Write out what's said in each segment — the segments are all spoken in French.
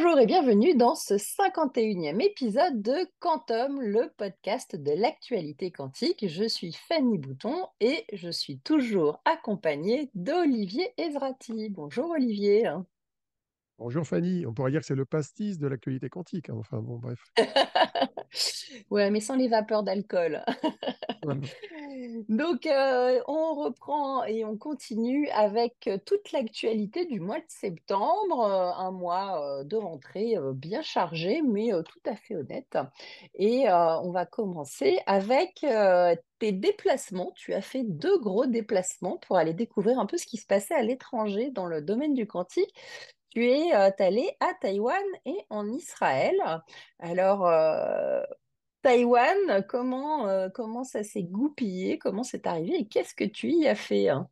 Bonjour et bienvenue dans ce 51e épisode de Quantum, le podcast de l'actualité quantique. Je suis Fanny Bouton et je suis toujours accompagnée d'Olivier Ezrati. Bonjour Olivier. Bonjour Fanny, on pourrait dire que c'est le pastis de l'actualité quantique. Hein. Enfin bon, bref. ouais, mais sans les vapeurs d'alcool. Donc, euh, on reprend et on continue avec toute l'actualité du mois de septembre, euh, un mois euh, de rentrée bien chargé, mais tout à fait honnête. Et on va commencer avec tes déplacements. Tu as fait deux gros déplacements pour aller découvrir un peu ce qui se passait à l'étranger dans le domaine du quantique. Tu es allé à Taïwan et en Israël. Alors, Taïwan, comment, euh, comment ça s'est goupillé, comment c'est arrivé? Et qu'est-ce que tu y as fait hein?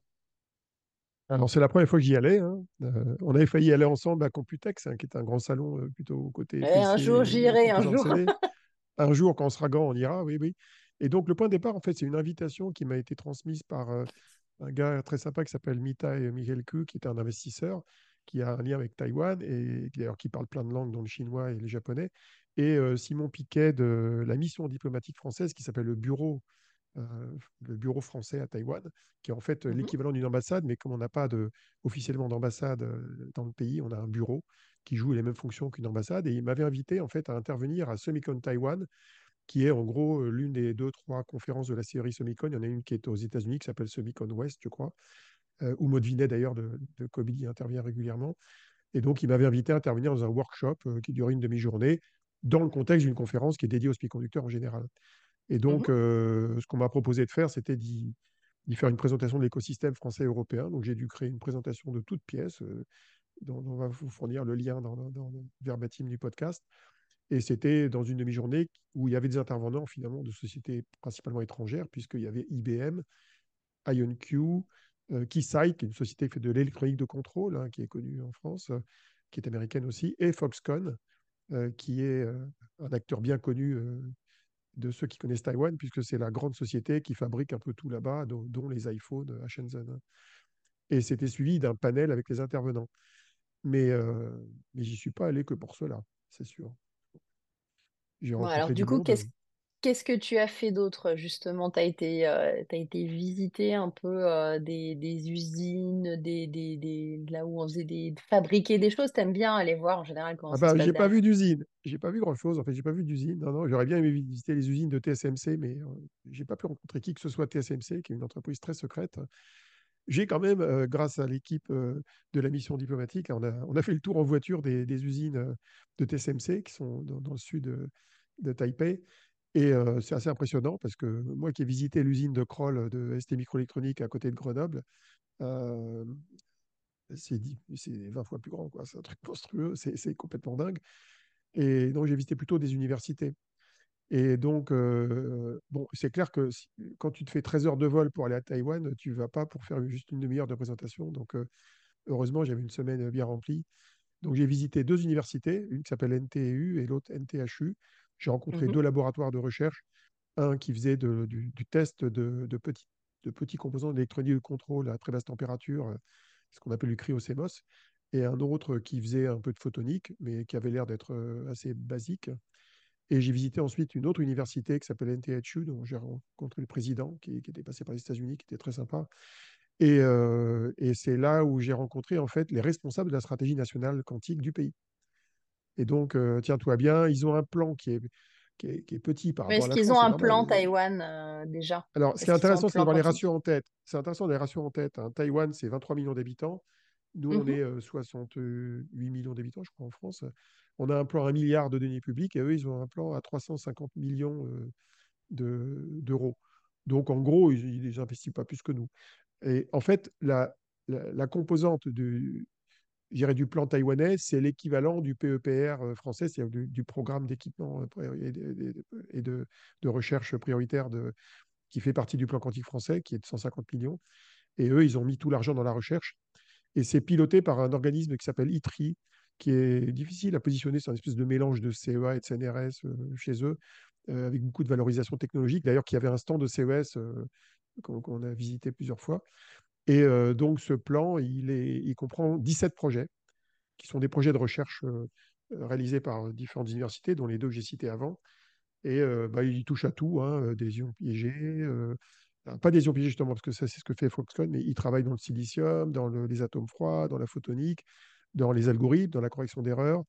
Alors, c'est la première fois que j'y allais. Hein. Euh, on avait failli aller ensemble à Computex, hein, qui est un grand salon euh, plutôt côté. Eh, un jour, j'irai, un jour. un jour, quand on sera grand, on ira, oui, oui. Et donc, le point de départ, en fait, c'est une invitation qui m'a été transmise par un gars très sympa qui s'appelle Mitai Mihelku, qui est un investisseur, qui a un lien avec Taïwan et d'ailleurs qui parle plein de langues, dont le chinois et le japonais et Simon Piquet de la mission diplomatique française qui s'appelle le bureau, le bureau français à Taïwan, qui est en fait mmh l'équivalent d'une ambassade, mais comme on n'a pas de, officiellement d'ambassade dans le pays, on a un bureau qui joue les mêmes fonctions qu'une ambassade. Et il m'avait invité en fait à intervenir à Semicon Taïwan, qui est en gros l'une des deux, trois conférences de la série Semicon. Il y en a une qui est aux États-Unis, qui s'appelle Semicon West, je crois, où Maud Vinet d'ailleurs de, de intervient régulièrement. Et donc, il m'avait invité à intervenir dans un workshop qui durait une demi-journée dans le contexte d'une conférence qui est dédiée aux semi-conducteurs en général. Et donc, mmh euh, ce qu'on m'a proposé de faire, c'était d'y faire une présentation de l'écosystème français et européen. Donc, j'ai dû créer une présentation de toutes pièces, euh, dont, on va vous fournir le lien dans, le verbatim du podcast. Et c'était dans une demi-journée où il y avait des intervenants finalement de sociétés principalement étrangères, puisqu'il y avait IBM, IonQ, euh, Keysight, qui est une société qui fait de l'électronique de contrôle, hein, qui est connue en France, qui est américaine aussi, et Foxconn, euh, qui est euh, un acteur bien connu euh, de ceux qui connaissent Taïwan, puisque c'est la grande société qui fabrique un peu tout là-bas, dont, les iPhones à Shenzhen. Et c'était suivi d'un panel avec les intervenants. Mais, mais j'y suis pas allé que pour cela, c'est sûr. alors, du, coup, qu'est-ce Qu'est-ce que tu as fait d'autre justement? Tu as été, euh, été visiter un peu euh, des, des, usines, des, des, des, là où on faisait des, fabriquer des choses? Tu aimes bien aller voir en général comment ah ça bah, J'ai pas vu d'usine. J'ai pas vu grand-chose. En fait, j'ai pas vu d'usine. Non, non, j'aurais bien aimé visiter les usines de TSMC, mais euh, j'ai pas pu rencontrer qui que ce soit TSMC, qui est une entreprise très secrète. J'ai quand même, grâce à l'équipe de la mission diplomatique, on a, on a fait le tour en voiture des, des usines de TSMC qui sont dans, dans le sud de, de Taipei. Et c'est assez impressionnant parce que moi qui ai visité l'usine de Kroll de ST Microélectronique à côté de Grenoble, c'est 20 fois plus grand, c'est un truc monstrueux, c'est complètement dingue. Et donc j'ai visité plutôt des universités. Et donc, bon, c'est clair que quand tu te fais 13 heures de vol pour aller à Taïwan, tu ne vas pas pour faire juste une demi-heure de présentation. Donc, heureusement, j'avais une semaine bien remplie. Donc, j'ai visité deux universités, une qui s'appelle NTU et l'autre NTHU. J'ai rencontré mmh deux laboratoires de recherche, un qui faisait du, test de, petits, de petits composants d'électronique de contrôle à très basse température, euh, ce qu'on appelle du cryocémos, et un autre qui faisait un peu de photonique, mais qui avait l'air d'être euh, assez basique. Et j'ai visité ensuite une autre université qui s'appelle NTHU, dont j'ai rencontré le président, qui, était passé par les États-Unis, qui était très sympa. Et, euh, et c'est là où j'ai rencontré en fait les responsables de la stratégie nationale quantique du pays. Et donc, euh, tiens-toi bien, ils ont un plan qui est, qui est, petit par rapport à la Est-ce qu'ils ont un plan Taïwan euh, déjà? Alors, ce qui est intéressant, c'est d'avoir les ratios en tête. C'est intéressant les ratios en tête. Hein. Taïwan, c'est 23 millions d'habitants. Nous, on mmh est 68 euh, millions d'habitants, je crois, en France. On a un plan à un milliard de deniers publics et eux, ils ont un plan à 350 millions d'euros. Donc, en gros, ils n'investissent pas plus que nous. Et en fait, la, la, la composante du, dirais, du plan taïwanais, c'est l'équivalent du PEPR euh, français, c'est-à-dire du, programme d'équipement euh, et, de, recherche prioritaire qui fait partie du plan quantique français, qui est de 150 millions. Et eux, ils ont mis tout l'argent dans la recherche. Et c'est piloté par un organisme qui s'appelle ITRI, qui est difficile à positionner. C'est un espèce de mélange de CEA et de CNRS euh, chez eux, avec beaucoup de valorisation technologique. D'ailleurs, qui avait un stand de CES qu'on a visité plusieurs fois. Et donc, ce plan, il, il comprend 17 projets qui sont des projets de recherche réalisés par différentes universités, dont les deux que j'ai cités avant. Et bah, il touche à tout, hein, des ions piégés, pas des ions piégés justement, parce que ça c'est ce que fait Foxconn, mais il travaille dans le silicium, dans les atomes froids, dans la photonique, dans les algorithmes, dans la correction d'erreurs,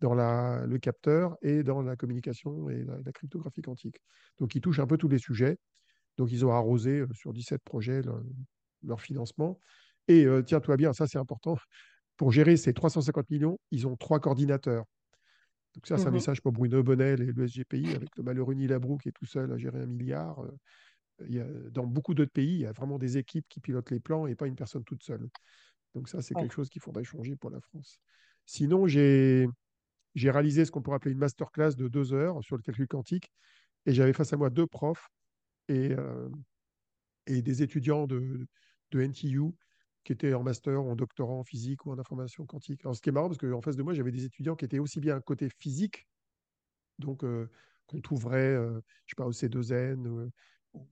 dans le capteur et dans la communication et la, cryptographie quantique. Donc, ils touchent un peu tous les sujets. Donc, ils ont arrosé euh, sur 17 projets leur, financement. Et euh, tiens-toi bien, ça c'est important. Pour gérer ces 350 millions, ils ont trois coordinateurs. Donc ça, c'est un mmh message pour Bruno Bonnel et le SGPI, avec le malheureux Labrouk qui est tout seul à gérer un milliard. Euh, il y a, dans beaucoup d'autres pays, il y a vraiment des équipes qui pilotent les plans et pas une personne toute seule. Donc ça, c'est quelque chose qu'il faudrait changer pour la France. Sinon, j'ai j'ai réalisé ce qu'on pourrait appeler une masterclass de deux heures sur le calcul quantique. Et j'avais face à moi deux profs et, euh, et des étudiants de, de NTU qui étaient en master ou en doctorat en physique ou en information quantique. Alors, ce qui est marrant, parce qu'en face de moi, j'avais des étudiants qui étaient aussi bien côté physique, donc euh, qu'on trouverait, euh, je sais pas, au C2N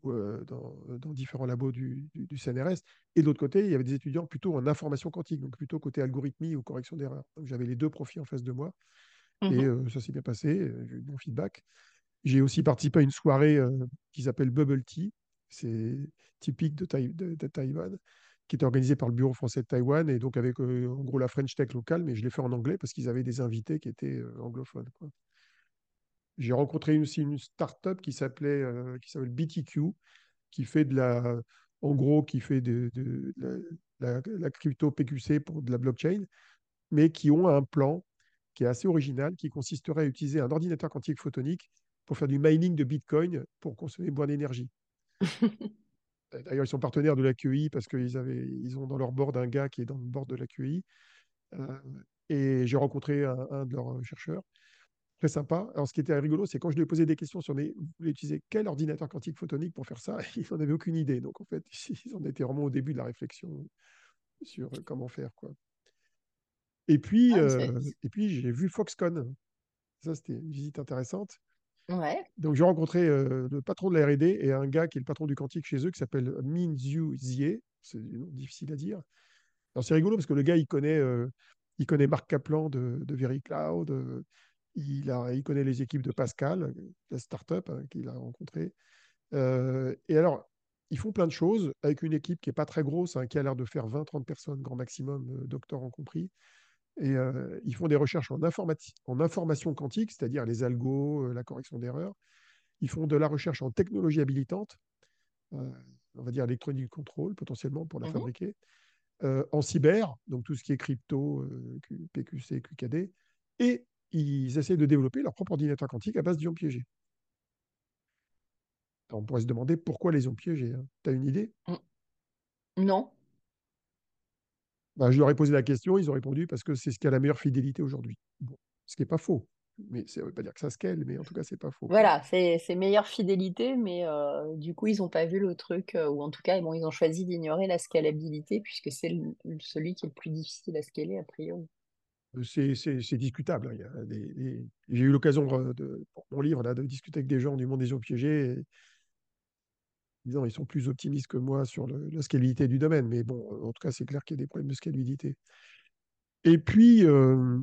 ou dans, dans, différents labos du, du, CNRS. Et de l'autre côté, il y avait des étudiants plutôt en information quantique, donc plutôt côté algorithmie ou correction d'erreurs. Donc j'avais les deux profils en face de moi. Et mmh ça s'est bien passé, j'ai eu bon feedback. J'ai aussi participé à une soirée qui s'appelle Bubble Tea. C'est typique de, Taïwan, qui était organisée par le Bureau français de Taïwan, et donc avec en gros la French Tech locale, mais je l'ai fait en anglais parce qu'ils avaient des invités qui étaient anglophones. J'ai rencontré aussi une start-up qui s'appelait qui s'appelle BTQ, qui fait de la, en gros, qui fait la, crypto PQC pour de la blockchain, mais qui ont un plan qui est assez original, qui consisterait à utiliser un ordinateur quantique photonique pour faire du mining de Bitcoin pour consommer moins d'énergie. D'ailleurs, ils sont partenaires de l'AQI parce qu'ils ils ont dans leur board un gars qui est dans le board de l'AQI. Euh, et j'ai rencontré un, de leurs chercheurs, très sympa. Alors, ce qui était rigolo, c'est quand je lui ai posé des questions sur mais vous voulez utiliser quel ordinateur quantique photonique pour faire ça? Ils n'en avaient aucune idée. Donc, en fait, ils en étaient vraiment au début de la réflexion sur comment faire. Quoi. Et puis, ah, euh, et puis j'ai vu Foxconn. Ça, c'était une visite intéressante. Donc, j'ai rencontré euh, le patron de la R&D et un gars qui est le patron du quantique chez eux qui s'appelle Min Zhu Zie. C'est difficile à dire. Alors, c'est rigolo parce que le gars, il connaît, euh, il connaît Marc Kaplan de, de VeryCloud. il, a, il connaît les équipes de Pascal, la startup hein, qu'il a rencontrée. et alors, ils font plein de choses avec une équipe qui n'est pas très grosse, hein, qui a l'air de faire 20-30 personnes, grand maximum, doctorants compris. Et euh, ils font des recherches en, en information quantique, c'est-à-dire les algos, euh, la correction d'erreurs. Ils font de la recherche en technologie habilitante, euh, on va dire électronique contrôle potentiellement pour la mmh fabriquer, en cyber, donc tout ce qui est crypto, PQC, QKD, et ils essaient de développer leur propre ordinateur quantique à base d'ions piégés. On pourrait se demander pourquoi les ions piégés. Hein. Tu as une idée? Mmh. Non. Bah, je leur ai posé la question, ils ont répondu parce que c'est ce qui a la meilleure fidélité aujourd'hui. ce qui n'est pas faux. Mais ça ne veut pas dire que ça scale, mais en tout cas, c'est pas faux. Voilà, c'est meilleure fidélité, mais euh, du coup, ils n'ont pas vu le truc, euh, ou en tout cas, bon, ils ont choisi d'ignorer la scalabilité, puisque c'est celui qui est le plus difficile à scaler, a priori. Euh, c'est discutable. Hein. J'ai eu l'occasion, de, pour mon livre, là, de discuter avec des gens du monde des eaux piégées. Et disons, ils sont plus optimistes que moi sur la scalabilité du domaine. Mais bon, en tout cas, c'est clair qu'il y a des problèmes de scalabilité. Et puis, euh,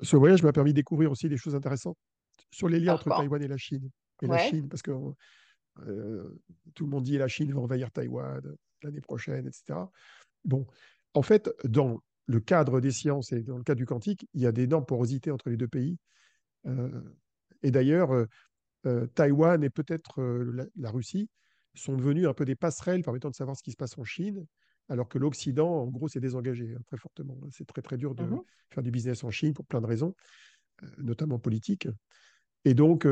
ce voyage m'a permis de découvrir aussi des choses intéressantes sur les liens entre Taïwan et la Chine. Et la Chine, parce que euh, tout le monde dit que la Chine va envahir Taïwan l'année prochaine, etc. Bon, en fait, dans le cadre des sciences et dans le cadre du quantique, il y a d'énormes porosités entre les deux pays. Euh, et d'ailleurs, euh, Taïwan et peut-être euh, la, Russie sont devenus un peu des passerelles permettant de savoir ce qui se passe en Chine, alors que l'Occident, en gros, s'est désengagé hein, très fortement. C'est très très dur de mmh faire du business en Chine pour plein de raisons, euh, notamment politiques. Et donc,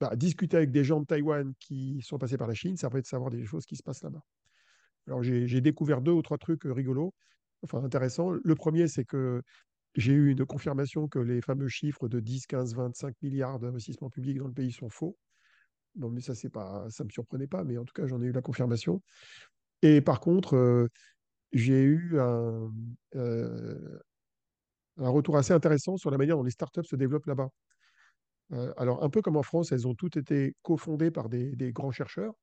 bah, discuter avec des gens de Taïwan qui sont passés par la Chine, ça permet de savoir des choses qui se passent là-bas. Alors, j'ai découvert deux ou trois trucs rigolos, enfin intéressants. Le premier, c'est que j'ai eu une confirmation que les fameux chiffres de 10, 15, 25 milliards d'investissements publics dans le pays sont faux. Non, ça, c'est pas, ça me surprenait pas, mais en tout cas, j'en ai eu la confirmation. Et par contre, euh, j'ai eu un, euh, un, retour assez intéressant sur la manière dont les startups se développent là-bas. Euh, alors, un peu comme en France, elles ont toutes été cofondées par des grands chercheurs.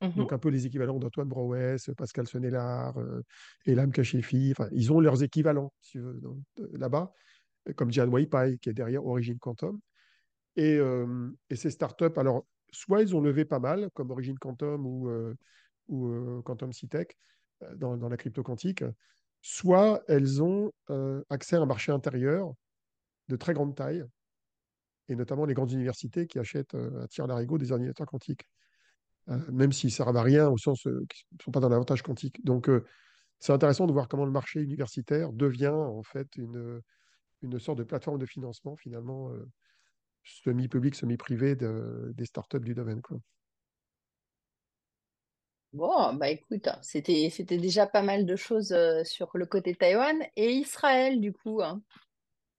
Donc un peu les équivalents d'Antoine Brouès, Pascal Senelard, euh, Elam Kachefi. Enfin, ils ont leurs équivalents là-bas, comme Jian Weipai, qui est derrière Origin Quantum. Et, euh, et, ces startups, alors, soit ils ont levé pas mal, comme Origin Quantum ou, euh, ou Quantum CTech, dans, la crypto quantique, soit elles ont accès à un marché intérieur de très grande taille, et notamment les grandes universités qui achètent à tir larigot des ordinateurs quantiques. Euh, même s'ils ne servent à rien au sens euh, qu'ils ne sont pas dans l'avantage quantique. Donc, euh, c'est intéressant de voir comment le marché universitaire devient en fait une, une sorte de plateforme de financement finalement semi-public, semi-privé de, des startups du domaine. Quoi. Bon, bah écoute, c'était, c'était déjà pas mal de choses sur le côté Taïwan et Israël du coup. Hein.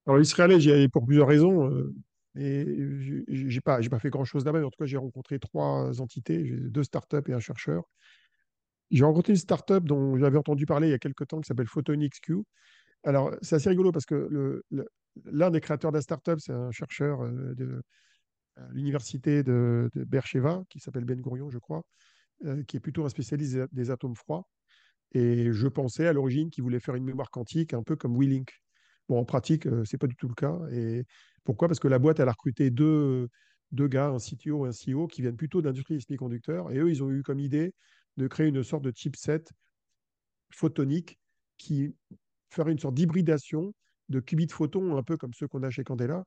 Alors Israël, j'y allé pour plusieurs raisons. Et pas, j'ai pas fait grand-chose là-bas, en tout cas, j'ai rencontré trois entités, deux startups et un chercheur. J'ai rencontré une startup dont j'avais entendu parler il y a quelques temps qui s'appelle PhotonixQ. Alors, c'est assez rigolo parce que l'un des créateurs de la startup, c'est un chercheur euh, de l'université de, Beersheba, qui s'appelle Ben Gurion, je crois, euh, qui est plutôt un spécialiste des atomes froids. Et je pensais à l'origine qu'il voulait faire une mémoire quantique, un peu comme WeLink. Bon, en pratique, euh, ce n'est pas du tout le cas. Et pourquoi? Parce que la boîte, elle a recruté deux, deux gars, un CTO et un CEO, qui viennent plutôt d'industrie des semi-conducteurs. Et eux, ils ont eu comme idée de créer une sorte de chipset photonique qui ferait une sorte d'hybridation de qubits photons, un peu comme ceux qu'on a chez Candela,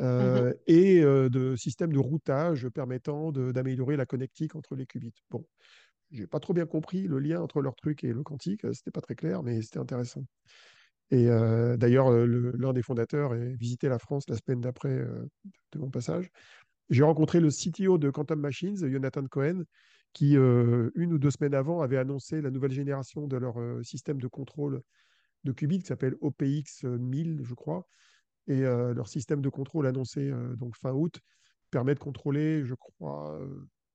euh, mm-hmm. et euh, de systèmes de routage permettant d'améliorer la connectique entre les qubits. Bon, j'ai pas trop bien compris le lien entre leur truc et le quantique, c'était pas très clair, mais c'était intéressant. Et d'ailleurs, l'un des fondateurs est visité la France la semaine d'après de mon passage. J'ai rencontré le CTO de Quantum Machines, Jonathan Cohen, qui, une ou deux semaines avant, avait annoncé la nouvelle génération de leur système de contrôle de qubits qui s'appelle OPX 1000, je crois. Et leur système de contrôle annoncé donc fin août permet de contrôler, je crois,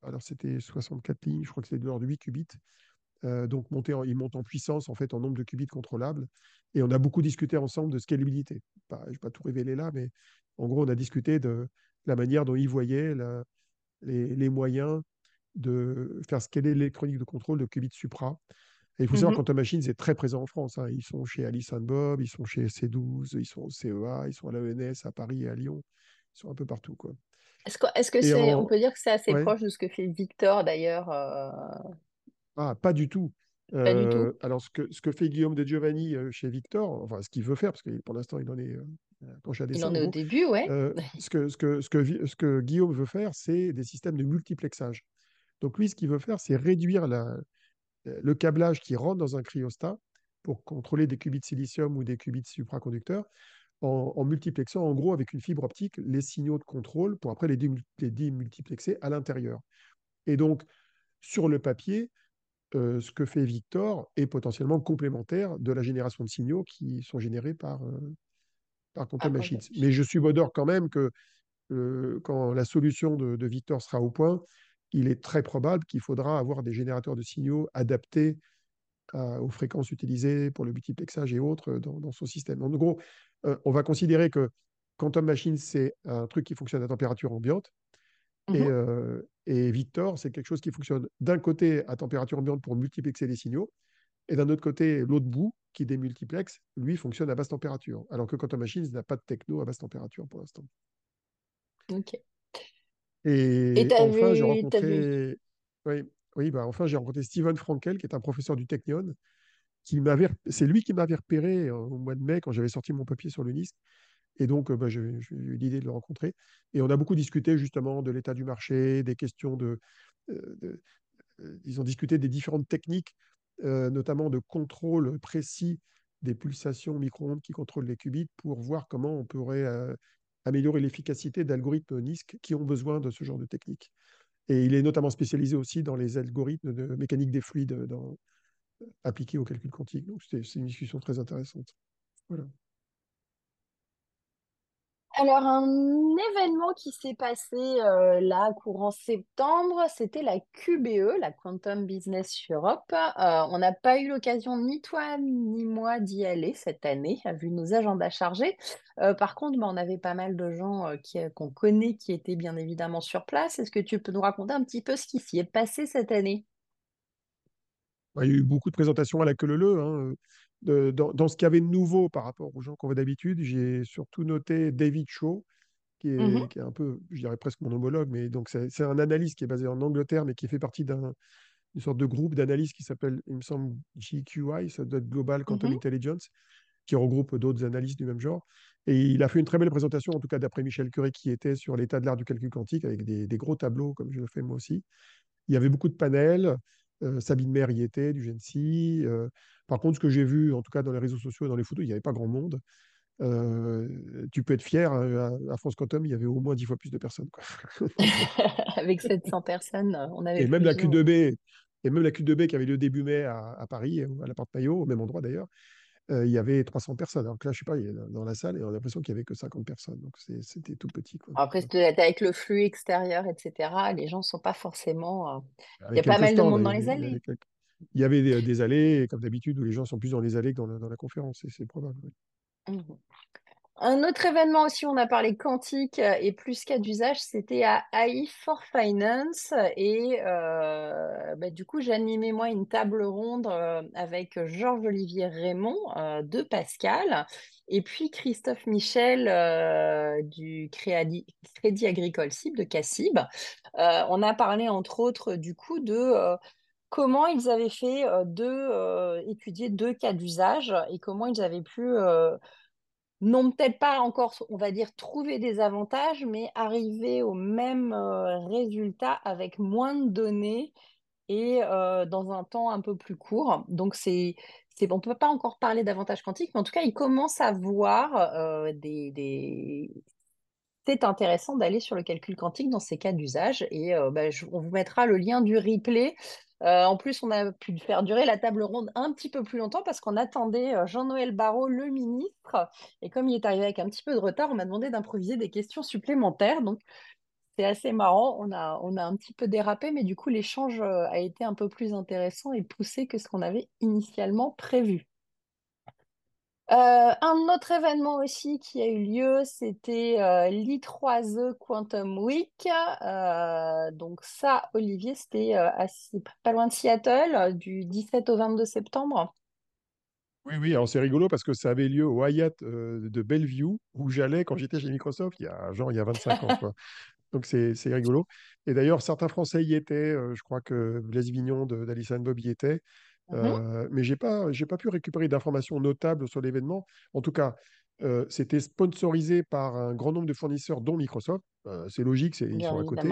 alors c'était 64 lignes, je crois que c'est de l'ordre de 8 qubits, euh, donc monter il monte en puissance en fait en nombre de qubits contrôlables. Et on a beaucoup discuté ensemble de scalabilité. je ne vais pas tout révéler là, mais en gros, on a discuté de la manière dont ils voyaient les, moyens de faire scaler l'électronique de contrôle de qubits supra. Et il faut mm-hmm. Quantum Machines est très présent en France. Hein. Ils sont chez Alice Bob, ils sont chez C12, ils sont au CEA, ils sont à l'ENS, à Paris et à Lyon. Ils sont un peu partout. Quoi. Est-ce que c'est, on peut dire que c'est assez proche de ce que fait Victor d'ailleurs euh, ah, pas du tout. Euh, alors, ce que, ce que fait Guillaume de Giovanni euh, chez Victor, enfin, ce qu'il veut faire, parce que pour l'instant, il en est euh, à Il en est au début, ouais. ce, que, ce, que, ce, que, ce que Guillaume veut faire, c'est des systèmes de multiplexage. Donc, lui, ce qu'il veut faire, c'est réduire la, le câblage qui rentre dans un cryostat pour contrôler des qubits de silicium ou des qubits supraconducteurs en, en, multiplexant, en gros, avec une fibre optique, les signaux de contrôle pour après les, les démultiplexer à l'intérieur. Et donc, sur le papier, euh, ce que fait Victor est potentiellement complémentaire de la génération de signaux qui sont générés par, euh, par Quantum Machines. Mais je suis modeur quand même que euh, quand la solution de, Victor sera au point, il est très probable qu'il faudra avoir des générateurs de signaux adaptés aux fréquences utilisées pour le multiplexage et autres dans, dans son système. En gros, on va considérer que Quantum Machines, c'est un truc qui fonctionne à température ambiante. Et, mmh et Victor, c'est quelque chose qui fonctionne d'un côté à température ambiante pour multiplexer les signaux, et d'un autre côté, l'autre bout qui démultiplexe, lui, fonctionne à basse température. Alors que Quantum Machines n'a pas de techno à basse température pour l'instant. Ok. Et, enfin, j'ai rencontré. Oui, oui bah, enfin, j'ai rencontré Steven Frankel, qui est un professeur du Technion. Qui c'est lui qui m'avait repéré au mois de mai quand j'avais sorti mon papier sur le NISC et donc, bah, j'ai eu l'idée de le rencontrer. Et on a beaucoup discuté justement de l'état du marché, des questions de, euh, euh, ils ont discuté des différentes techniques, euh, notamment de contrôle précis des pulsations micro-ondes qui contrôlent les qubits pour voir comment on pourrait améliorer l'efficacité d'algorithmes NISC qui ont besoin de ce genre de technique. Et il est notamment spécialisé aussi dans les algorithmes de mécanique des fluides appliqués au calcul quantique. Donc, c'est une discussion très intéressante. Voilà. Alors, un événement qui s'est passé euh, là, courant septembre, c'était la QBE, la Quantum Business Europe. Euh, on n'a pas eu l'occasion, ni toi ni moi, d'y aller cette année, vu nos agendas chargés. Euh, par contre, bah, on avait pas mal de gens qu'on connaît qui étaient bien évidemment sur place. Est-ce que tu peux nous raconter un petit peu ce qui s'y est passé cette année? Il y a eu beaucoup de présentations à la queue leu hein. De, dans, dans, ce qu'il y avait de nouveau par rapport aux gens qu'on voit d'habitude, j'ai surtout noté David Shaw, qui est, qui est, un peu, je dirais presque mon homologue, mais donc c'est un analyste qui est basé en Angleterre, mais qui fait partie d'une sorte de groupe d'analyse qui s'appelle, il me semble, GQI, ça doit être Global Quantum Mhm. Intelligence, qui regroupe d'autres analystes du même genre. Et il a fait une très belle présentation, en tout cas d'après Michel Curie, qui était sur l'état de l'art du calcul quantique, avec des, des, gros tableaux, comme je le fais moi aussi. Il y avait beaucoup de panels. Euh, Sabine Maire y était, du GENSI. Euh, par contre, ce que j'ai vu, en tout cas dans les réseaux sociaux et dans les photos, il n'y avait pas grand monde. Euh, tu peux être fier, à, à, France Quantum, il y avait au moins dix fois plus de personnes. Quoi. Avec 700 personnes, on avait et même la de monde. Q2B, et même la Q2B qui avait lieu début mai à, à Paris, à la Porte Maillot, au même endroit d'ailleurs, euh, il y avait 300 personnes. Alors que là, je sais pas, il y a, dans la salle, et on a l'impression qu'il y avait que 50 personnes. Donc c'était tout petit. Quoi. Après, avec le flux extérieur, etc., les gens ne sont pas forcément. euh, Il y a pas mal de monde dans les allées. Il y avait des, allées, comme d'habitude, où les gens sont plus dans les allées que dans la, dans la conférence, c'est probable. Mmh. Un autre événement aussi, on a parlé quantique et plus cas d'usage, c'était à AI for Finance. Et euh, bah, du coup, animé moi une table ronde euh, avec Georges-Olivier Raymond euh, de Pascal et puis Christophe Michel euh, du Crédit, Agricole CIB de. Euh, on a parlé entre autres du coup de euh, comment ils avaient fait de étudier deux cas d'usage et comment ils avaient pu non peut-être pas encore, on va dire, trouver des avantages, mais arriver au même euh, résultat avec moins de données et euh, dans un temps un peu plus court. Donc, c'est, c'est, on ne peut pas encore parler d'avantages quantiques, mais en tout cas, ils commencent à voir euh, des, des... C'est intéressant d'aller sur le calcul quantique dans ces cas d'usage et euh, bah, on vous mettra le lien du replay. Euh, en plus, on a pu faire durer la table ronde un petit peu plus longtemps parce qu'on attendait euh, Jean-Noël Barrot, le ministre. Et comme il est arrivé avec un petit peu de retard, on m'a demandé d'improviser des questions supplémentaires. Donc, c'est assez marrant. On a, un petit peu dérapé, mais du coup, l'échange euh, a été un peu plus intéressant et poussé que ce qu'on avait initialement prévu. Euh, un autre événement aussi qui a eu lieu, c'était euh, l'I3E Quantum Week. Euh, donc ça, Olivier, c'était pas loin de Seattle, du 17 au 22 septembre. Oui, oui, alors c'est rigolo parce que ça avait lieu au Hyatt de Bellevue, où j'allais quand j'étais chez Microsoft, il y a genre il y a 25 ans. Donc c'est rigolo. Et d'ailleurs, certains Français y étaient. Je crois que Blaise Vignon d'Alice Bob y était. Euh, mais je n'ai pas, pas pu récupérer d'informations notables sur l'événement. En tout cas, euh, c'était sponsorisé par un grand nombre de fournisseurs, dont Microsoft. Euh, c'est logique, ils Bien sont à côté,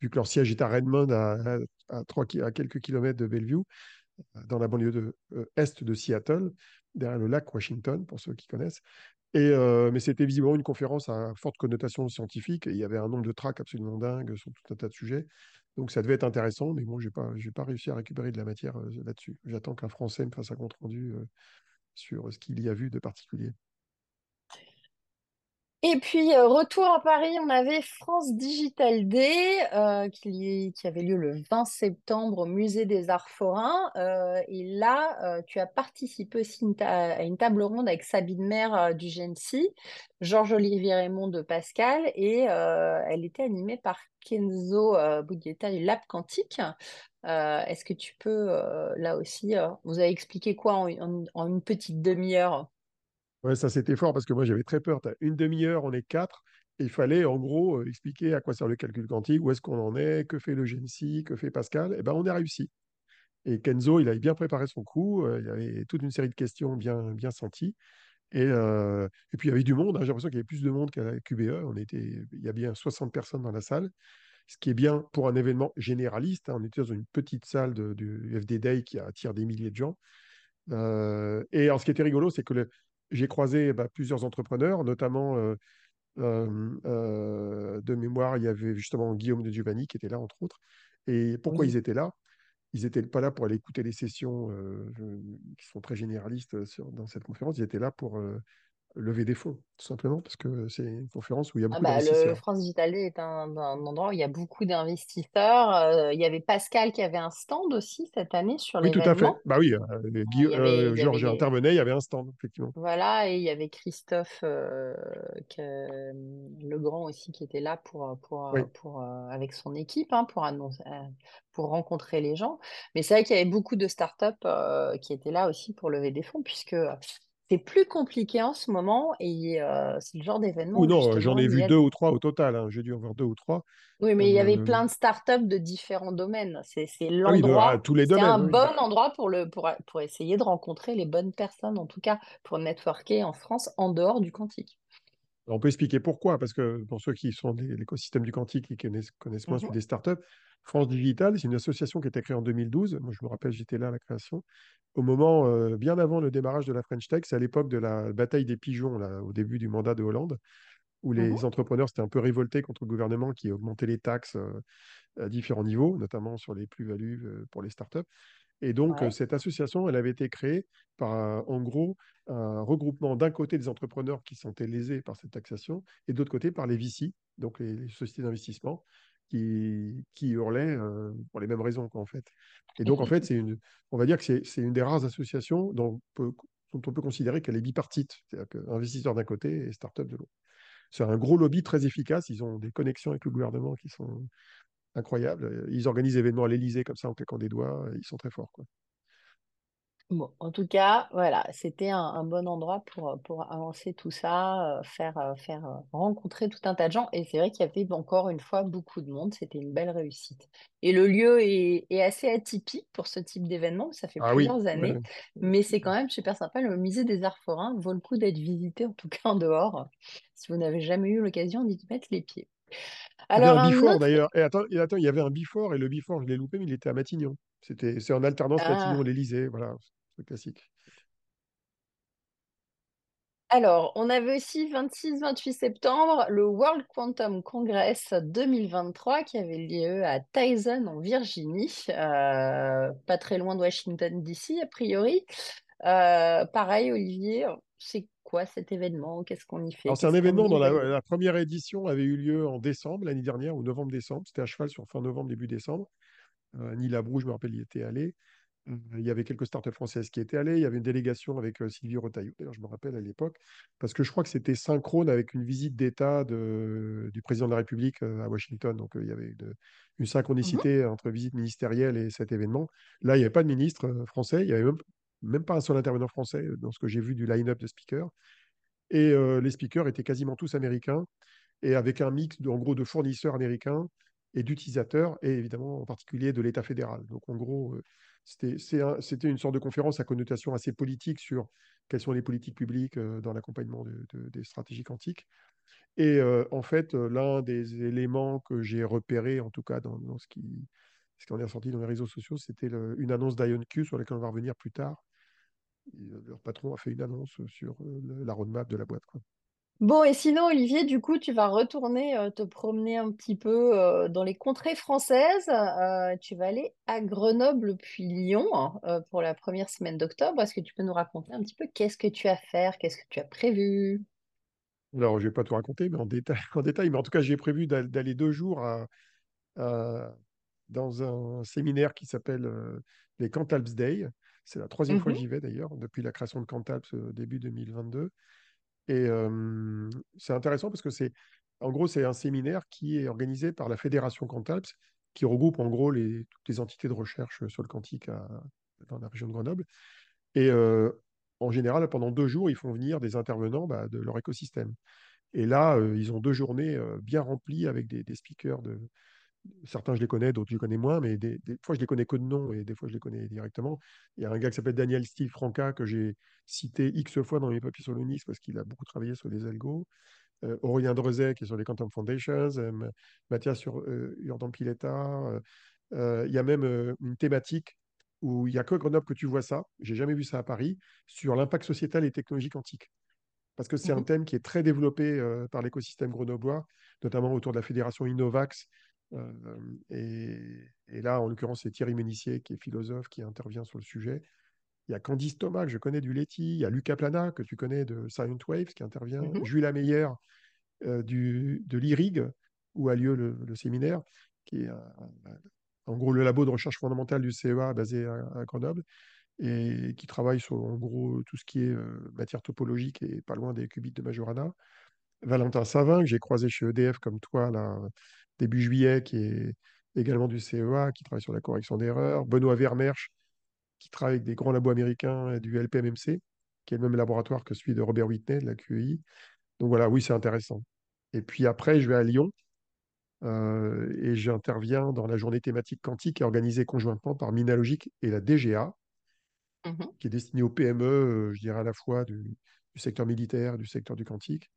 vu que leur siège est à Redmond, à, à, à, 3, à quelques kilomètres de Bellevue, dans la banlieue de, est de Seattle, derrière le lac Washington, pour ceux qui connaissent. Et, euh, mais c'était visiblement une conférence à forte connotation scientifique. Et il y avait un nombre de tracks absolument dingue sur tout un tas de sujets. Donc ça devait être intéressant, mais bon, je n'ai pas, pas réussi à récupérer de la matière euh, là-dessus. J'attends qu'un Français me fasse un compte rendu euh, sur ce qu'il y a vu de particulier. Et puis, euh, retour à Paris, on avait France Digital Day euh, qui, avait lieu le 20 septembre au Musée des Arts Forains. Euh, et là, tu as participé aussi à une table ronde avec Sabine Maire du GENSI, Georges-Olivier Raymond de Pascal, et elle était animée par Kenzo Boudietta du Lab Quantique. Est-ce que tu peux, là aussi, vous avez expliqué quoi en une petite demi-heure? Ouais, ça c'était fort parce que moi j'avais très peur. Une demi-heure, on est quatre. Et il fallait en gros euh, expliquer à quoi sert le calcul quantique, où est-ce qu'on en est, que fait le GENSI, que fait Pascal. Et eh ben on a réussi. Et Kenzo, il avait bien préparé son coup. Euh, il avait toute une série de questions bien, bien senties. Et, euh, et puis il y avait du monde. Hein. J'ai l'impression qu'il y avait plus de monde qu'à la QBE. On était, il y a bien 60 personnes dans la salle. Ce qui est bien pour un événement généraliste. Hein. On était dans une petite salle du FD Day qui attire des milliers de gens. Et alors, ce qui était rigolo, c'est que le, j'ai croisé bah, plusieurs entrepreneurs, notamment euh, euh, euh, de mémoire, il y avait justement Guillaume de Giovanni qui était là, entre autres. Et pourquoi Oui. ils étaient là? Ils n'étaient pas là pour aller écouter les sessions qui sont très généralistes sur, dans cette conférence. Ils étaient là pour lever des fonds, tout simplement, parce que c'est une conférence où il y a Ah beaucoup bah, le d'investisseurs. France Digital Day est un, un endroit où il y a beaucoup d'investisseurs. Euh, il y avait Pascal qui avait un stand aussi cette année sur Oui, tout à fait. Bah oui, euh, Guy- avait, euh, avait Georges les, intervenait, il y avait un stand, effectivement. Voilà, et il y avait Christophe Legrand aussi qui était là pour, pour, Oui. pour, avec son équipe hein, pour, annoncer, pour rencontrer les gens. Mais c'est vrai qu'il y avait beaucoup de startups qui étaient là aussi pour lever des fonds, puisque c'est plus compliqué en ce moment et euh, c'est le genre d'événement Ou non, euh, j'en ai vu a deux ou trois au total. hein. J'ai dû en voir deux ou trois. oui, mais il y avait Euh, plein de startups de différents domaines. C'est, Ah oui, à l'endroit, tous les c'est un domaines, oui. bon endroit pour le, pour, pour essayer de rencontrer les bonnes personnes, en tout cas pour networker en France en dehors du quantique. On peut expliquer pourquoi, parce que pour ceux qui sont de l'écosystème du quantique et qui connaissent, connaissent moins Mhm, des startups, France Digital, c'est une association qui a été créée en 2012. Moi, je me rappelle, j'étais là à la création. Au moment, euh, bien avant le démarrage de la French Tech, c'est à l'époque de la bataille des pigeons, là, au début du mandat de Hollande, où mhm, les entrepreneurs s'étaient un peu révoltés contre le gouvernement qui augmentait les taxes euh, à différents niveaux, notamment sur les plus-values euh, pour les startups. Et donc, ouais. cette association, elle avait été créée par, un- en gros, un regroupement d'un côté des entrepreneurs qui sont lésés par cette taxation et d'autre côté par les VC, donc les, les sociétés d'investissement, qui, qui hurlaient euh, pour les mêmes raisons, quoi, en fait. Et donc, en fait, c'est une, on va dire que c'est une des rares associations dont on peut, dont on peut considérer qu'elle est bipartite, c'est-à-dire qu'investisseurs d'un côté et start-up de l'autre. C'est un gros lobby très efficace. Ils ont des connexions avec le gouvernement qui sont incroyables. Ils organisent événements à l'Élysée comme ça en claquant des doigts. Ils sont très forts, quoi. Bon, en tout cas, voilà, c'était un, un bon endroit pour, pour avancer tout ça, euh, faire, euh, faire euh, rencontrer tout un tas de gens. Et c'est vrai qu'il y avait encore une fois beaucoup de monde. C'était une belle réussite. Et le lieu est, est assez atypique pour ce type d'événement. Ça fait Ah oui, plusieurs années, mais c'est quand même super sympa. Le musée des Arts Forains vaut le coup d'être visité, en tout cas en dehors, si vous n'avez jamais eu l'occasion d'y mettre les pieds. Il y avait Alors, un Bifort autre. d'ailleurs. Et attends, et attends, il y avait un Bifort et le Bifort, je l'ai loupé, mais il était à Matignon. C'était, c'est en alternance Ah, Matignon-l'Élysée. Voilà, classique. Alors, on avait aussi 26-28 septembre le World Quantum Congress 2023 qui avait lieu à Tyson en Virginie, euh, pas très loin de Washington DC a priori. Euh, pareil, Olivier, c'est quoi cet événement? Qu'est-ce qu'on y fait? C'est un événement dont la, première édition avait eu lieu en décembre, l'année dernière, ou novembre-décembre. C'était à cheval sur fin novembre, début décembre. Euh, Labroue, je me rappelle, y était allé. Il y avait quelques startups françaises qui étaient allées. Il y avait une délégation avec Sylvie Retailleau, d'ailleurs, je me rappelle à l'époque, parce que je crois que c'était synchrone avec une visite d'État du président de la République à Washington. Donc, il y avait une, une Mhm, synchronicité entre visite ministérielle et cet événement. Là, il n'y avait pas de ministre français. Il n'y avait même, même pas un seul intervenant français dans ce que j'ai vu du line-up de speakers. Et euh, les speakers étaient quasiment tous américains et avec un mix de, en gros de fournisseurs américains et d'utilisateurs, et évidemment en particulier de l'État fédéral. Donc en gros, euh, c'était une sorte de conférence à connotation assez politique sur quelles sont les politiques publiques euh, dans l'accompagnement de, de, des stratégies quantiques. Et euh, en fait, euh, l'un des éléments que j'ai repéré, en tout cas dans, ce qui ce qui en est ressorti dans les réseaux sociaux, c'était une annonce d'IonQ sur laquelle on va revenir plus tard. Leur patron a fait une annonce sur la roadmap de la boîte. Bon, et sinon, Olivier, du coup, tu vas retourner euh, te promener un petit peu euh, dans les contrées françaises. Euh, tu vas aller à Grenoble puis Lyon hein, pour la première semaine d'octobre. Est-ce que tu peux nous raconter un petit peu qu'est-ce que tu as à faire, qu'est-ce que tu as prévu? Alors, je ne vais pas tout raconter, mais en détail, en détail. Mais en tout cas, j'ai prévu d'aller deux jours à, à, dans un séminaire qui s'appelle les Cantalps Day. C'est la troisième fois que Mhm, j'y vais d'ailleurs, depuis la création de Cantalps début 2022. Et c'est intéressant parce que c'est, en gros, c'est un séminaire qui est organisé par la Fédération Cantalps, qui regroupe en gros les, toutes les entités de recherche sur le quantique dans la région de Grenoble. Et en général, pendant deux jours, ils font venir des intervenants bah, de leur écosystème. Et là, ils ont deux journées bien remplies avec des speakers de, certains je les connais, d'autres je les connais moins, mais des, des, fois je les connais que de nom et des fois je les connais directement. Il y a un gars qui s'appelle Daniel Steve Franca que j'ai cité X fois dans mes papiers sur l'UNIS parce qu'il a beaucoup travaillé sur les algos. Euh, Aurélien Drezet qui est sur les Quantum Foundations, euh, Mathias sur euh, Pileta. Euh, il y a même une thématique où il n'y a que Grenoble que tu vois ça, j'ai jamais vu ça à Paris, sur l'impact sociétal et technologique quantique parce que c'est un mhm. thème qui est très développé euh, par l'écosystème grenoblois, notamment autour de la fédération Innovax. Euh, et, et, là, en l'occurrence, c'est Thierry Ménissier, qui est philosophe, qui intervient sur le sujet. Il y a Candice Thomas, que je connais du Leti. Il y a Lucas Plana, que tu connais de Silent Waves, qui intervient. Mhm. Jules Ameyer euh, du, de l'IRIG, où a lieu le, le séminaire, qui est euh, en gros le labo de recherche fondamentale du CEA basé à, à Grenoble et qui travaille sur en gros tout ce qui est euh, matière topologique et pas loin des qubits de Majorana. Valentin Savin, que j'ai croisé chez EDF comme toi là, début juillet, qui est également du CEA, qui travaille sur la correction d'erreurs. Benoît Vermersch, qui travaille avec des grands labos américains et du LPMMC, qui est le même laboratoire que celui de Robert Whitney de la QEI. Donc voilà, oui, c'est intéressant. Et puis après, je vais à Lyon euh, et j'interviens dans la journée thématique quantique organisée conjointement par Minalogic et la DGA, Mhm. qui est destinée aux PME, euh, je dirais à la fois du, du secteur militaire, du secteur du quantique.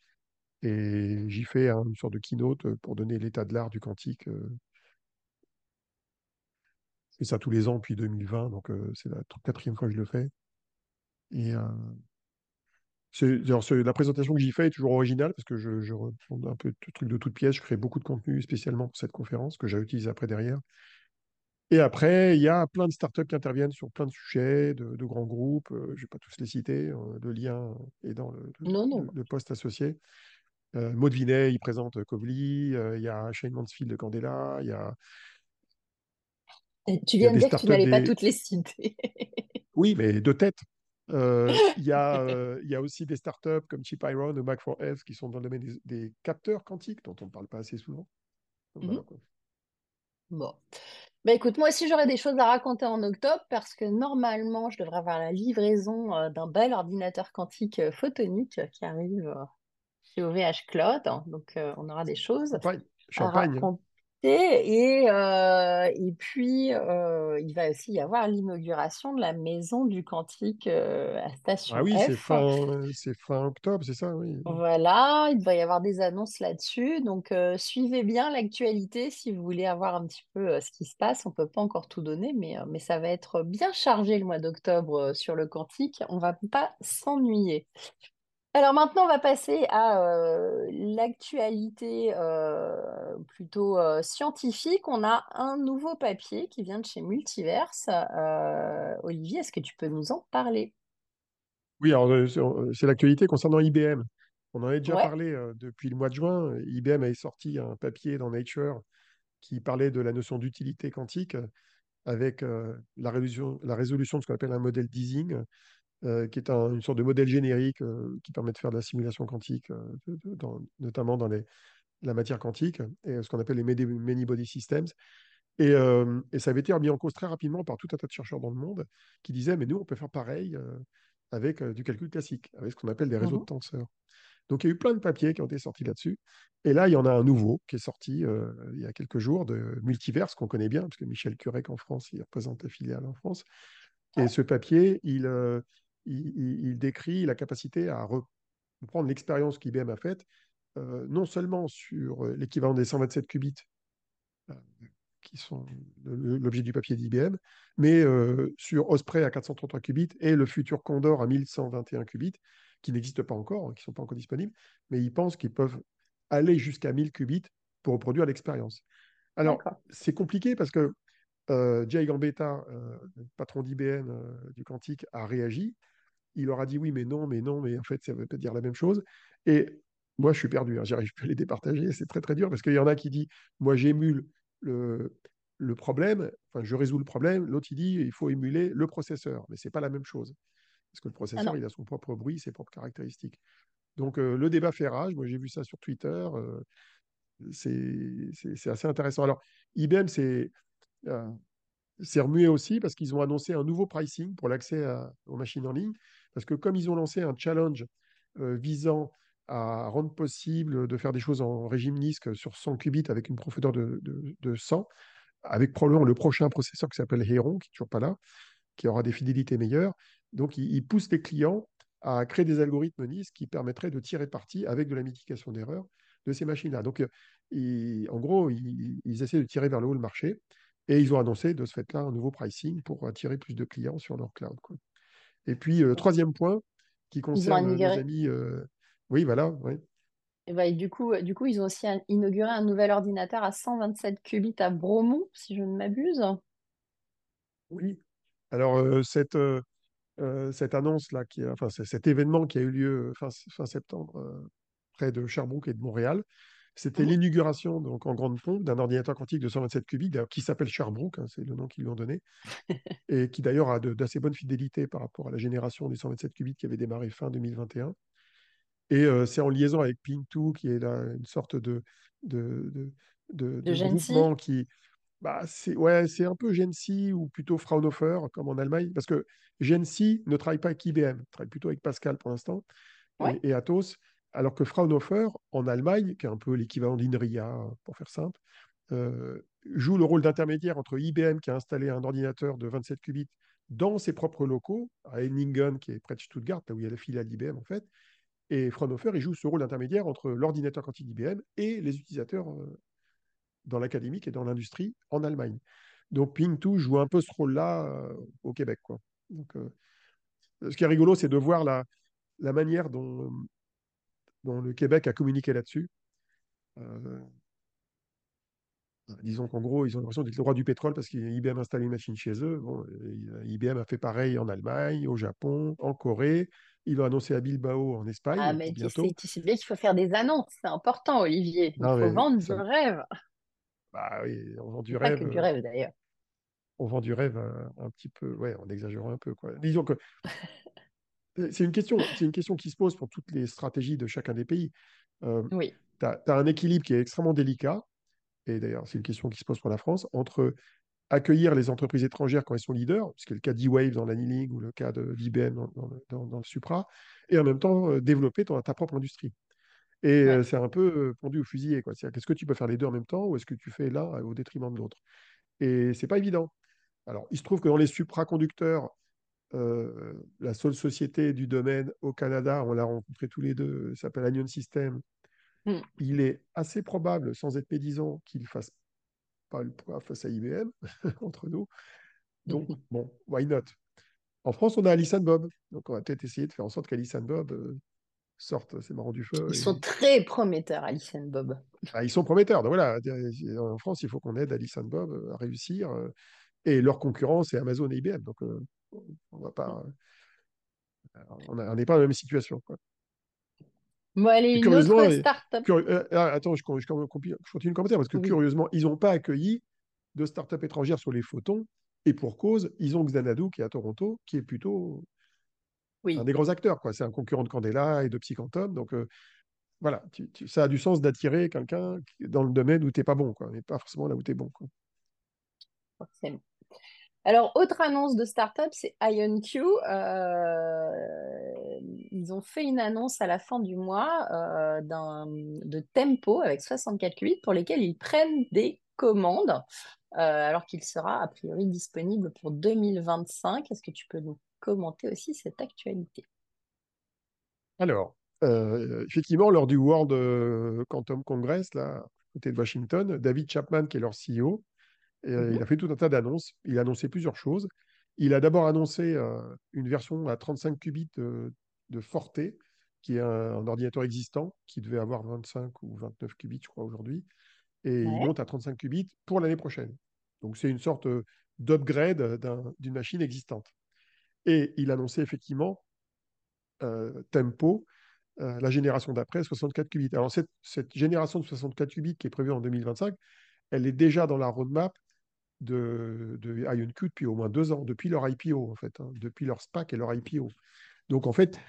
Et j'y fais hein, une sorte de keynote pour donner l'état de l'art du quantique. Je fais ça tous les ans depuis 2020, donc c'est la tr- quatrième fois que je le fais. Et la présentation que j'y fais est toujours originale parce que je, je reprends un peu de trucs de toutes pièces. Je crée beaucoup de contenu spécialement pour cette conférence que j'ai utilisé après derrière. Et après, il y a plein de startups qui interviennent sur plein de sujets, de, de grands groupes. je ne vais pas tous les citer. euh, le lien est dans le, le, Non, non. le- le post associé. Euh, Maud Vinet, il présente Kovli. euh, Il y a Shane Mansfield de Candela. Il y a, Tu y viens de dire que tu n'allais pas toutes les citer. Oui, mais de tête. Euh, il y a, euh, il y a aussi des startups comme Chip Iron ou Mac4F qui sont dans le domaine des, des capteurs quantiques dont on ne parle pas assez souvent. Donc, voilà, quoi. Bon. Bah écoute, moi aussi j'aurais des choses à raconter en octobre parce que normalement je devrais avoir la livraison euh, d'un bel ordinateur quantique euh, photonique euh, qui arrive euh, chez OVH Cloud. Donc euh, on aura des choses Champagne. à. Et, euh, et puis il va aussi y avoir l'inauguration de la maison du quantique euh, à Ah Station oui, c'est fin, fin octobre, c'est ça, oui. Voilà, il va y avoir des annonces là-dessus. Donc, euh, suivez bien l'actualité si vous voulez avoir un petit peu euh, ce qui se passe. On ne peut pas encore tout donner, mais, euh, mais ça va être bien chargé le mois d'octobre euh, sur le quantique. On va pas s'ennuyer. Alors maintenant, on va passer à euh, l'actualité euh, plutôt euh, scientifique. On a un nouveau papier qui vient de chez Multiverse. Olivier, est-ce que tu peux nous en parler? Oui, alors c'est l'actualité concernant IBM. On en avait déjà Ouais. parlé depuis le mois de juin. IBM avait sorti un papier dans Nature qui parlait de la notion d'utilité quantique avec la résolution, la résolution de ce qu'on appelle un modèle d'easing, euh, qui est un- une sorte de modèle générique euh, qui permet de faire de la simulation quantique, euh, de- de- dans- notamment dans les, la matière quantique, et ce qu'on appelle les many many body systems. Et, et ça avait été remis en cause très rapidement par tout un tas de chercheurs dans le monde qui disaient, mais nous, on peut faire pareil avec du calcul classique, avec ce qu'on appelle des réseaux de Mhm. tenseurs. Donc il y a eu plein de papiers qui ont été sortis là-dessus. Et là, il y en a un nouveau qui est sorti il y a quelques jours de Multiverse, qu'on connaît bien, parce que Michel Curec en France, il représente la filiale en France. Et Ouais. ce papier, il, il, il- il décrit la capacité à reprendre l'expérience qu'IBM a faite, euh, non seulement sur euh, l'équivalent des 127 qubits, euh, qui sont l'objet du papier d'IBM, mais euh, sur Osprey à 433 qubits et le futur Condor à 1121 qubits, qui n'existent pas encore, hein, qui ne sont pas encore disponibles, mais ils pensent qu'ils peuvent aller jusqu'à 1000 qubits pour reproduire l'expérience. Alors, c'est compliqué parce que Jay Gambetta, patron d'IBM du quantique, a réagi. Il leur a dit oui, mais non, mais non, mais en fait, ça ne veut pas dire la même chose. Et moi, je suis perdu, hein, j'arrive plus à les départager, c'est très très dur parce qu'il y en a qui dit moi, j'émule le, le problème, enfin, je résous le problème. L'autre, il dit il faut émuler le processeur, mais c'est pas la même chose. Parce que le processeur, il a son propre bruit, ses propres caractéristiques. Donc, euh, le débat fait rage. Moi, j'ai vu ça sur Twitter. euh, c'est assez intéressant. Alors, IBM, c'est euh, c'est remué aussi parce qu'ils ont annoncé un nouveau pricing pour l'accès aux machines en ligne. Parce que comme ils ont lancé un challenge euh, visant à rendre possible de faire des choses en régime NISC sur 100 qubits avec une profondeur de, de, de 100, avec probablement le prochain processeur qui s'appelle Heron, qui n'est toujours pas là, qui aura des fidélités meilleures. Donc, ils, poussent les clients à créer des algorithmes NISC qui permettraient de tirer parti avec de la mitigation d'erreurs de ces machines-là. Donc, euh, en gros, ils, essaient de tirer vers le haut le marché. Et ils ont annoncé de ce fait-là un nouveau pricing pour attirer plus de clients sur leur cloud. Et puis, euh, troisième point qui concerne nos amis. euh, Oui, voilà. Et bah, et du coup, euh, du coup, ils ont aussi un- inauguré un nouvel ordinateur à 127 qubits à Bromont, si je ne m'abuse. Oui. Alors, euh, cette, euh, cette annonce-là, qui, enfin, cet événement qui a eu lieu fin, fin septembre euh, près de Sherbrooke et de Montréal. C'était Mhm. l'inauguration, donc en grande pompe, d'un ordinateur quantique de 127 qubits, qui s'appelle Sherbrooke, hein, c'est le nom qu'ils lui ont donné, et qui d'ailleurs a d'assez bonne fidélité par rapport à la génération des 127 qubits qui avait démarré fin 2021. Et euh, c'est en liaison avec Ping2, qui est là, une sorte de, de, de, de- De de Gensi? groupement qui, bah, c'est ouais, c'est un peu Gensi ou plutôt Fraunhofer, comme en Allemagne, parce que Gensi ne travaille pas avec IBM, travaille plutôt avec Pascal pour l'instant, Ouais. et, et Atos, alors que Fraunhofer, en Allemagne, qui est un peu l'équivalent d'INRIA, pour faire simple, euh, joue le rôle d'intermédiaire entre IBM, qui a installé un ordinateur de 27 qubits dans ses propres locaux, à Emmingen, qui est près de Stuttgart, là où il y a la filiale d'IBM, en fait, et Fraunhofer, il joue ce rôle d'intermédiaire entre l'ordinateur quantique d'IBM et les utilisateurs euh, dans l'académique et dans l'industrie en Allemagne. Donc Ping2 joue un peu ce rôle-là euh, au Québec. Quoi. Donc, ce qui est rigolo, c'est de voir la manière dont, dont le Québec a communiqué là-dessus. Euh, disons qu'en gros, ils ont l'impression d'être le roi du pétrole parce qu'IBM a installé une machine chez eux. Bon, IBM a fait pareil en Allemagne, au Japon, en Corée. Ils l'ont annoncé à Bilbao en Ah, Espagne pour mais tu sais, bientôt. tu sais bien qu'il faut faire des annonces, c'est important, Olivier. Il Non, faut vendre du rêve. bah oui, on vend du Et pas que rêve, du euh, rêve, d'ailleurs. on vend du rêve un, un petit peu, ouais, en exagérant un peu, quoi. Disons que c'est une question, c'est une question qui se pose pour toutes les stratégies de chacun des pays. Euh, Oui. tu as, un équilibre qui est extrêmement délicat, et d'ailleurs, c'est une question qui se pose pour la France, entre accueillir les entreprises étrangères quand elles sont leaders, ce qui est le cas d'E-Wave dans l'annealing ou le cas d'IBM dans, dans, dans, dans, le Supra, et en même temps euh, développer ton, ta propre industrie. Et Ouais. euh, c'est un peu pendu au fusillé. Est-ce que tu peux faire les deux en même temps ou est-ce que tu fais l'un au détriment de l'autre? Et c'est pas évident. Alors, il se trouve que dans les supraconducteurs, euh, la seule société du domaine au Canada, on l'a rencontré tous les deux, s'appelle Anion System. Mm. Il est assez probable, sans être médisant, qu'il ne fasse pas le poids face à IBM, entre nous. Donc, bon, why not? En France, on a Alice Bob. Donc, on va peut-être essayer de faire en sorte qu'Alice Bob euh, sorte, c'est marrant du feu. Ils Et... sont très prometteurs, Alice et Bob. Ah, ils sont prometteurs. Donc voilà, en France, il faut qu'on aide Alice Bob à réussir. Et leur concurrent, c'est Amazon et IBM. Donc, euh, on va pas. On n'est pas dans la même situation. Quoi. Bon, allez, une curieusement, autre start-up. curi euh, attends, je, je, je, continue le commentaire parce que Oui. curieusement, ils n'ont pas accueilli de start-up étrangères sur les photons. Et pour cause, ils ont Xanadu qui est à Toronto, qui est plutôt oui. un des grands acteurs. C'est un concurrent de Candela et de Psyquantum. Donc, euh, voilà, tu, tu, ça a du sens d'attirer quelqu'un dans le domaine où tu n'es pas bon, quoi, mais pas forcément là où tu es bon. Quoi. Forcément. Alors, autre annonce de startup, c'est IonQ. Euh, ils ont fait une annonce à la fin du mois euh, de Tempo avec 64 qubits pour lesquels ils prennent des commandes, euh, alors qu'il sera a priori disponible pour 2025. Est-ce que tu peux nous commenter aussi cette actualité? Alors, effectivement, lors du World Quantum Congress, là, côté de Washington, David Chapman, qui est leur CEO, euh, il a fait tout un tas d'annonces. Il a annoncé plusieurs choses. Il a d'abord annoncé euh, une version à 35 qubits de, de Forte, qui est un, un, ordinateur existant, qui devait avoir 25 ou 29 qubits, je crois, aujourd'hui. Et il monte à 35 qubits pour l'année prochaine. Donc, c'est une sorte d'upgrade d'une machine existante. Et il annonçait effectivement euh, Tempo, euh, la génération d'après, 64 qubits. Alors, cette, cette génération de 64 qubits qui est prévue en 2025, elle est déjà dans la roadmap de, de IonQ depuis au moins deux ans, depuis leur IPO, en fait, hein, depuis leur SPAC et leur IPO. Donc, en fait,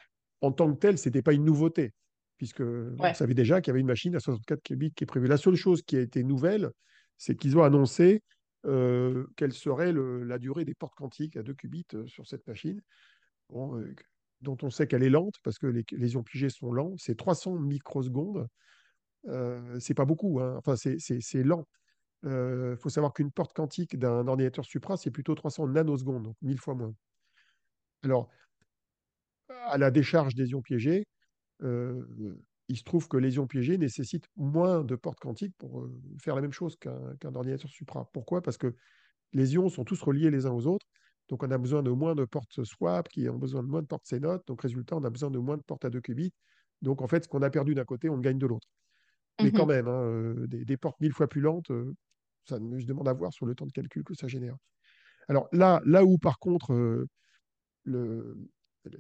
en tant que tel, ce n'était pas une nouveauté, puisque Ouais. on savait déjà qu'il y avait une machine à 64 qubits qui est prévue. La seule chose qui a été nouvelle, c'est qu'ils ont annoncé euh, quelle serait le, la durée des portes quantiques à 2 qubits euh, sur cette machine, bon, euh, dont on sait qu'elle est lente, parce que les, les ions pigés sont lents. C'est 300 microsecondes. C'est pas beaucoup, hein. enfin, c'est lent. Il faut savoir qu'une porte quantique d'un ordinateur Supra, c'est plutôt 300 nanosecondes, donc 1000 fois moins. Alors, à la décharge des ions piégés, il se trouve que les ions piégés nécessitent moins de portes quantiques pour faire la même chose qu'un qu ordinateur Supra. Pourquoi? Parce que les ions sont tous reliés les uns aux autres. Donc, on a besoin de moins de portes swap, qui ont besoin de moins de portes CNOT. Donc, résultat, on a besoin de moins de portes à 2 qubits. Donc, en fait, ce qu'on a perdu d'un côté, on le gagne de l'autre. Mais quand même, hein, euh, des, des, portes mille fois plus lentes, euh, ça, je demande à voir sur le temps de calcul que ça génère. Alors là, là où par contre, euh, le,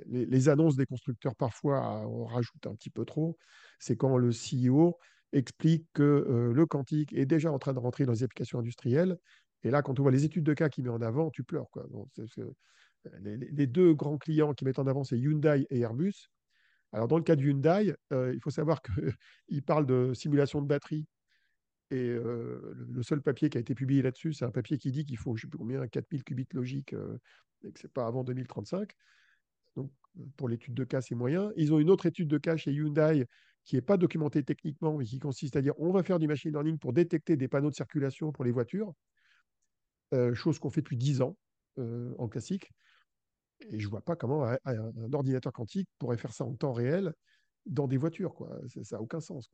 les, annonces des constructeurs parfois on rajoute un petit peu trop, c'est quand le CEO explique que euh, le quantique est déjà en train de rentrer dans les applications industrielles. Et là, quand on voit les études de cas qu'il met en avant, tu pleures. Quoi. les, deux grands clients qui mettent en avant, c'est Hyundai et Airbus. Alors, dans le cas de Hyundai, euh, il faut savoir qu'il parle de simulation de batterie. Et euh, le seul papier qui a été publié là-dessus, c'est un papier qui dit qu'il faut, combien, 4000 qubits logiques, et que ce n'est pas avant 2035. Donc, pour l'étude de cas, c'est moyen. Ils ont une autre étude de cas chez Hyundai qui n'est pas documentée techniquement, mais qui consiste à dire on va faire du machine learning pour détecter des panneaux de circulation pour les voitures, euh, chose qu'on fait depuis 10 ans euh, en classique. Et je ne vois pas comment un, ordinateur quantique pourrait faire ça en temps réel dans des voitures. Quoi. Ça n'a aucun sens.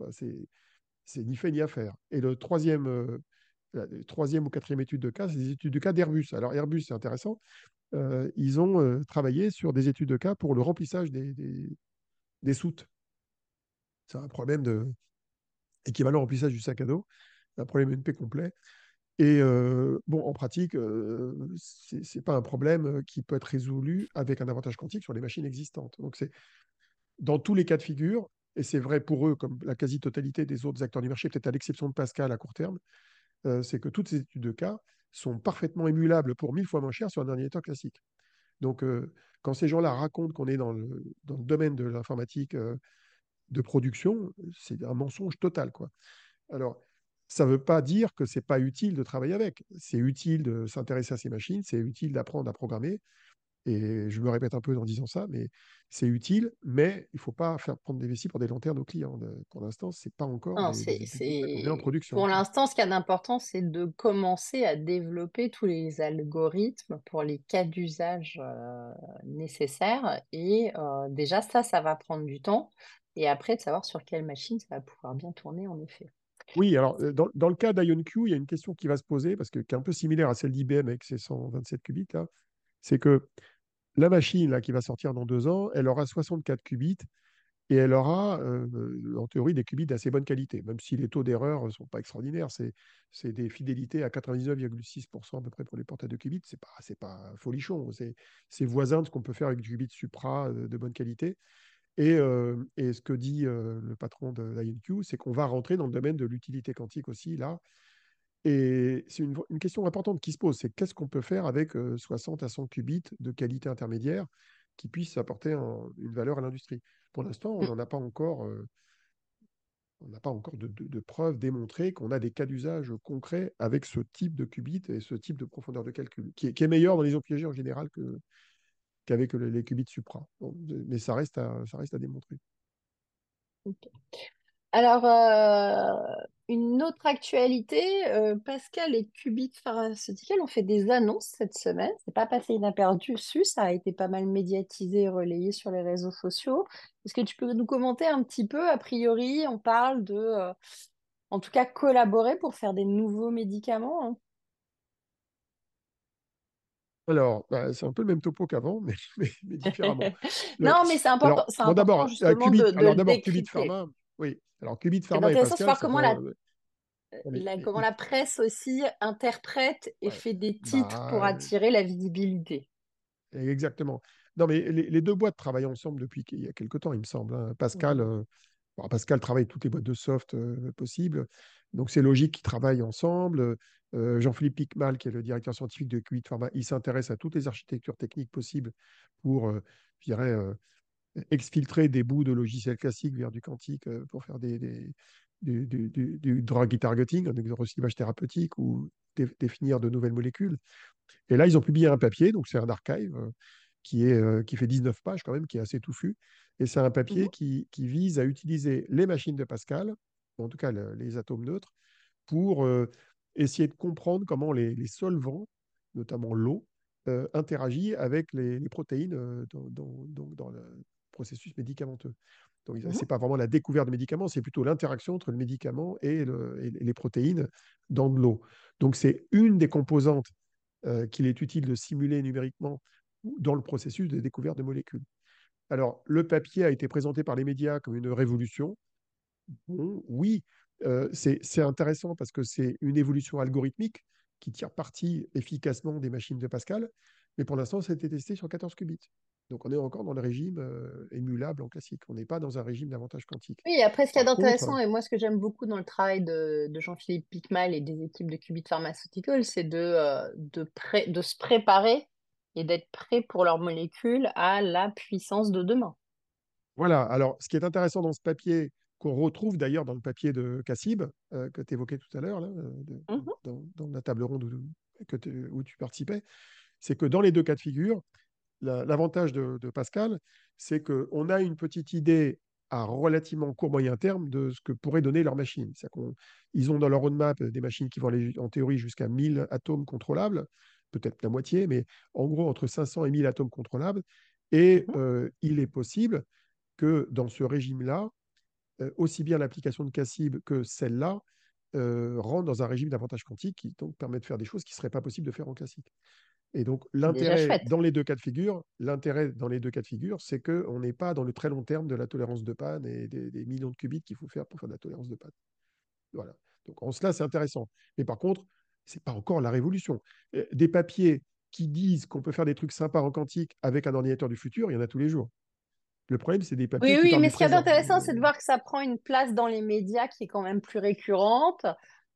C'est ni fait ni à faire. Et le troisième, euh, la troisième ou quatrième étude de cas, c'est des études de cas d'Airbus. Alors Airbus, c'est intéressant euh, ils ont euh, travaillé sur des études de cas pour le remplissage des, des, soutes. C'est un problème de équivalent remplissage du sac à dos, un problème NP complet. Et euh, bon, en pratique, ce n'est pas un problème qui peut être résolu avec un avantage quantique sur les machines existantes. Donc, c'est dans tous les cas de figure, et c'est vrai pour eux, comme la quasi-totalité des autres acteurs du marché, peut-être à l'exception de Pascal à court terme, c'est que toutes ces études de cas sont parfaitement émulables pour mille fois moins cher sur un ordinateur classique. Donc, euh, quand ces gens-là racontent qu'on est dans le, dans le, domaine de l'informatique euh, de production, c'est un mensonge total. Quoi. Alors, ça ne veut pas dire que ce n'est pas utile de travailler avec. C'est utile de s'intéresser à ces machines, c'est utile d'apprendre à programmer, et je me répète un peu en disant ça, mais c'est utile, mais il ne faut pas faire prendre des vessies pour des lanternes aux clients. Pour l'instant, ce n'est pas encore non, des, en production. Pour l'instant, ce qui est important, c'est de commencer à développer tous les algorithmes pour les cas d'usage euh, nécessaires. Et euh, déjà, ça, ça va prendre du temps. Et après, de savoir sur quelle machine ça va pouvoir bien tourner, en effet. Oui, alors dans, le cas d'IonQ, il y a une question qui va se poser, parce que, qui est un peu similaire à celle d'IBM avec ses 127 qubits, là, c'est que la machine là, qui va sortir dans deux ans, elle aura 64 qubits et elle aura, en théorie, des qubits d'assez bonne qualité, même si les taux d'erreur ne sont pas extraordinaires. C'est des fidélités à 99,6% à peu près pour les portes à 2 qubits. Ce n'est pas, pas folichon. C'est voisin de ce qu'on peut faire avec du qubit supra de bonne qualité. Et, euh, et, ce que dit le patron de l'INQ, c'est qu'on va rentrer dans le domaine de l'utilité quantique aussi, là, et c'est une, question importante qui se pose, c'est qu'est-ce qu'on peut faire avec 60 à 100 qubits de qualité intermédiaire qui puissent apporter une valeur à l'industrie? Pour l'instant, on mmh. n'en a pas encore, on n'a pas encore de, preuves démontrées qu'on a des cas d'usage concrets avec ce type de qubits et ce type de profondeur de calcul, qui est, meilleur dans les ions piégés en général qu'avec les, qubits supra. mais ça reste à, démontrer. Alors, euh, une autre actualité, euh, Pascal et Qubit Pharmaceutical ont fait des annonces cette semaine. C'est pas passé inaperçu, ça a été pas mal médiatisé et relayé sur les réseaux sociaux. Est-ce que tu peux nous commenter un petit peu? A priori, on parle de, euh, en tout cas, collaborer pour faire des nouveaux médicaments. Hein. Alors, bah, c'est un peu le même topo qu'avant, mais, différemment. non, mais c'est important, important d'abord, alors d'abord Qubit Pharma, oui. Alors, Qubit Pharma de voir comment la, euh, comment la presse aussi interprète et fait des titres pour bah, attirer la visibilité. Exactement. Non, mais les, deux boîtes travaillent ensemble depuis il y a quelque temps, il me semble. Hein. Pascal, euh, Pascal travaille toutes les boîtes de soft euh, possibles. Donc, c'est logique qu'ils travaillent ensemble. Jean-Philippe Picmal, qui est le directeur scientifique de Qubit Pharma, il s'intéresse à toutes les architectures techniques possibles pour, je dirais, exfiltrer des bouts de logiciels classiques vers du quantique euh, pour faire des, du, du, drug targeting, un recyclage thérapeutique ou définir de nouvelles molécules. Et là, ils ont publié un papier, donc c'est un archive euh, qui, est, euh, qui fait 19 pages quand même, qui est assez touffu. Et c'est un papier mmh qui, qui, vise à utiliser les machines de Pascal, en tout cas les atomes neutres, pour essayer de comprendre comment les, les solvants, notamment l'eau, interagissent avec les, les protéines dans, dans, dans, le, processus médicamenteux. Donc, mmh ce n'est pas vraiment la découverte de médicaments, c'est plutôt l'interaction entre le médicament et, les protéines dans de l'eau. Donc, c'est une des composantes euh, qu'il est utile de simuler numériquement dans le processus de découverte de molécules. Alors, le papier a été présenté par les médias comme une révolution. Bon, oui, euh, c'est intéressant parce que c'est une évolution algorithmique qui tire parti efficacement des machines de Pascal, Mais pour l'instant, ça a été testé sur 14 qubits. Donc on est encore dans le régime euh, émulable en classique. On n'est pas dans un régime d'avantage quantique. Oui, après, ce qu'il y a d'intéressant, et moi, ce que j'aime beaucoup dans le travail de, Jean-Philippe Picmal et des équipes de Qubit Pharmaceutical, c'est de, euh, de, de se préparer et d'être prêt pour leurs molécules à la puissance de demain. Voilà. Alors, ce qui est intéressant dans ce papier, qu'on retrouve d'ailleurs dans le papier de Cassib, euh, que tu évoquais tout à l'heure, mmh dans, la table ronde où tu participais, c'est que dans les deux cas de figure, l'avantage de, Pascal, c'est qu'on a une petite idée à relativement court moyen terme de ce que pourrait donner leur machine. Ils ont dans leur roadmap des machines qui vont aller en théorie jusqu'à 1000 atomes contrôlables, peut-être la moitié, mais en gros entre 500 et 1000 atomes contrôlables. Et mmh euh, il est possible que dans ce régime-là, euh, aussi bien l'application de Cassib que celle-là euh, rentrent dans un régime d'avantage quantique qui donc permet de faire des choses qui ne seraient pas possibles de faire en classique. Et donc, l'intérêt dans les deux cas de figure, l'intérêt dans les deux cas de figure, c'est qu'on n'est pas dans le très long terme de la tolérance de panne et des, millions de qubits qu'il faut faire pour faire de la tolérance de panne. Voilà. Donc, en cela, c'est intéressant. Mais par contre, ce n'est pas encore la révolution. Euh, des papiers qui disent qu'on peut faire des trucs sympas en quantique avec un ordinateur du futur, il y en a tous les jours. Le problème, c'est des papiers. Oui, oui, mais ce qui est intéressant, c'est de voir que ça prend une place dans les médias qui est quand même plus récurrente.